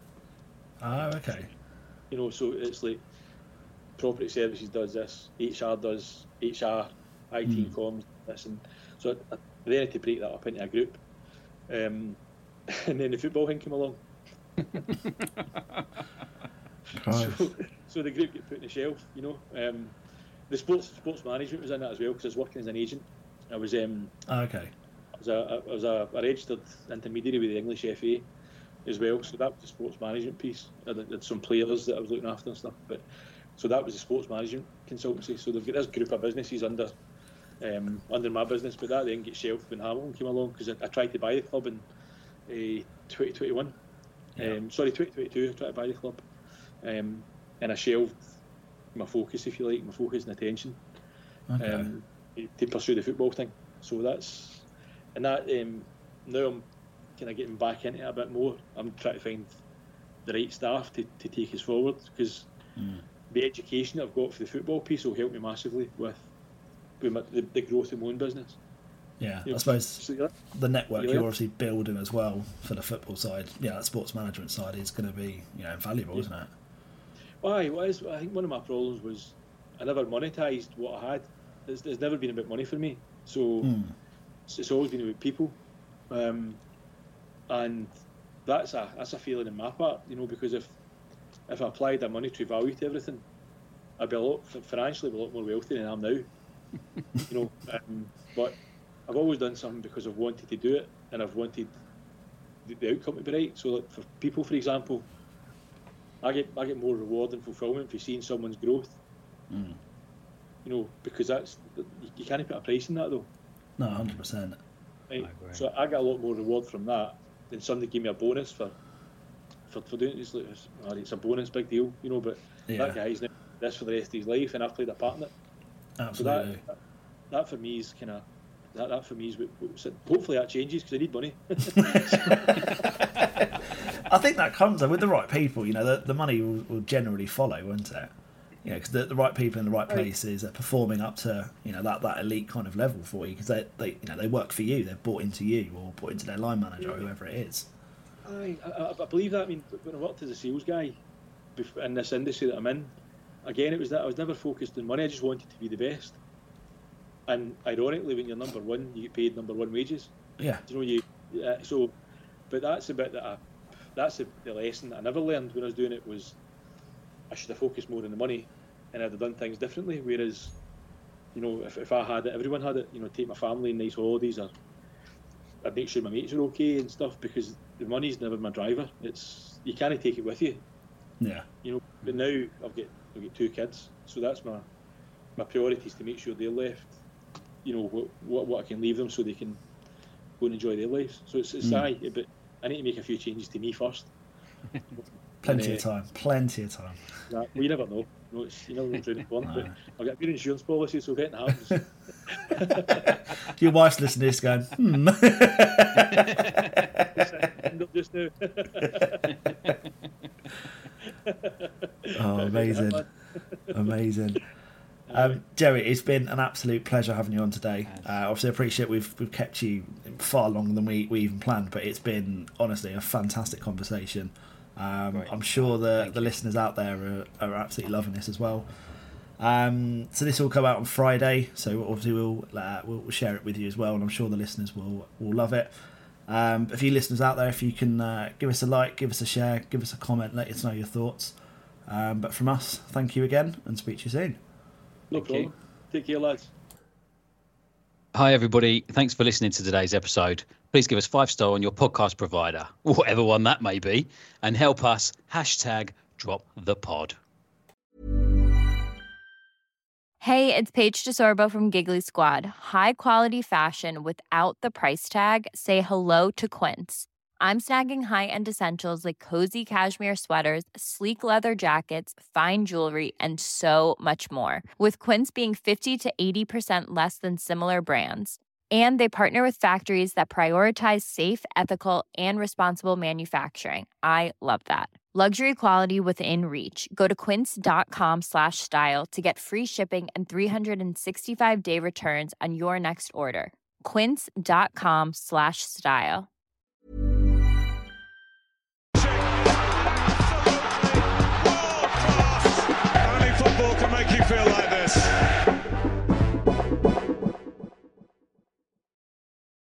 Ah, okay. You know, so it's like property services does this, HR does HR, IT and comms, this, and so I, I then had to break that up into a group. Um, and then the football thing came along. So, so the group get put on the shelf, you know. Um, the sports sports management was in that as well because I was working as an agent. I was um, Ah, okay. I was a, I was a, a registered intermediary with the English FA as well, so that was the sports management piece. I had, some players that I was looking after and stuff, but so that was the sports management consultancy. So they've got this group of businesses under um, under my business, but that then gets shelved when Hamilton came along because I, I tried to buy the club in uh, 2021. Um, sorry, 2022. I tried to buy the club, um, and I shelved my focus, if you like, my focus and attention Okay. um, to pursue the football thing. So that's and that um, now I'm kind of getting back into it a bit more. I'm trying to find the right staff to, to take us forward because the education that I've got for the football piece will help me massively with with my, the, the growth of my own business. Yeah, You I know, suppose so the network you you're obviously building as well for the football side. Yeah, that sports management side is going to be you know invaluable, isn't it? Why? What is? I think one of my problems was I never monetised what I had. It's, it's never been about money for me. So Hmm. It's, it's always been about people, um, and that's a that's a feeling in my part, you know, because if if I applied a monetary value to everything, I'd be a lot financially be a lot more wealthy than I am now. you know, um, but I've always done something because I've wanted to do it and I've wanted the, the outcome to be right. So, like for people, for example, I get I get more reward and fulfilment for seeing someone's growth. Mm. You know, because that's you, you can't put a price in that though. No, hundred percent. Right? So I get a lot more reward from that than somebody give me a bonus for for, for doing this. Uh, it's, like, it's, oh, a bonus, big deal, you know. But Yeah. that guy's now this for the rest of his life, and I've played a part in it. Absolutely. So that, that, that for me is kind of that, that for me is what, what's hopefully that changes because I need money. I think that comes with the right people. You know, the, the money will, will generally follow, won't it? You know, because the, the right people in the right places are performing up to you know that, that elite kind of level for you because they, they you know they work for you. They're bought into you or bought into their line manager or whoever it is. I, I, I believe that. I mean, when I worked as a sales guy in this industry that I'm in, again, it was that I was never focused on money. I just wanted to be the best. And ironically, when you're number one, you get paid number one wages. Yeah. Do you know you? Uh, so, but that's the bit that I, that's the, the lesson that I never learned when I was doing it was, I should have focused more on the money, and I'd have done things differently. Whereas, you know, if, if I had it, everyone had it. You know, take my family on nice holidays, or I'd make sure my mates are okay and stuff because the money's never my driver. It's you can't take it with you. Yeah. You know, but now I've got I've got two kids, so that's my my priority is to make sure they're left. You know what what, what I can leave them so they can go and enjoy their lives. So it's it's Mm. aye, but I need to make a few changes to me first. Plenty of uh, time. Plenty of time. Nah, well, you never know. No, it's, you never know during the corner. But I've got a good insurance policy, so if anything happens, Your wife's listening to this going, hmm. just now. oh, amazing. Amazing. Um, Gerry, it's been an absolute pleasure having you on today. Uh, obviously, I appreciate we've we've kept you far longer than we, we even planned, but it's been honestly a fantastic conversation. Um, I'm sure the the listeners out there are, are absolutely loving this as well. Um, so this will come out on Friday, so obviously we'll uh, we'll share it with you as well, and I'm sure the listeners will will love it. Um, if you listeners out there, if you can uh, give us a like, give us a share, give us a comment, let us know your thoughts. Um, but from us, thank you again, and speak to you soon. no problem. Take care, lads. Hi, everybody. Thanks for listening to today's episode. Please give us five star on your podcast provider, whatever one that may be, and help us hashtag drop the pod. Hey, it's Paige DeSorbo from Giggly Squad. High quality fashion without the price tag. Say hello to Quince. I'm snagging high-end essentials like cozy cashmere sweaters, sleek leather jackets, fine jewelry, and so much more. With Quince being 50 to 80% less than similar brands. And they partner with factories that prioritize safe, ethical, and responsible manufacturing. I love that. Luxury quality within reach. Go to quince.com slash style to get free shipping and 365 day returns on your next order. Quince.com slash style. Only football can make you feel like this.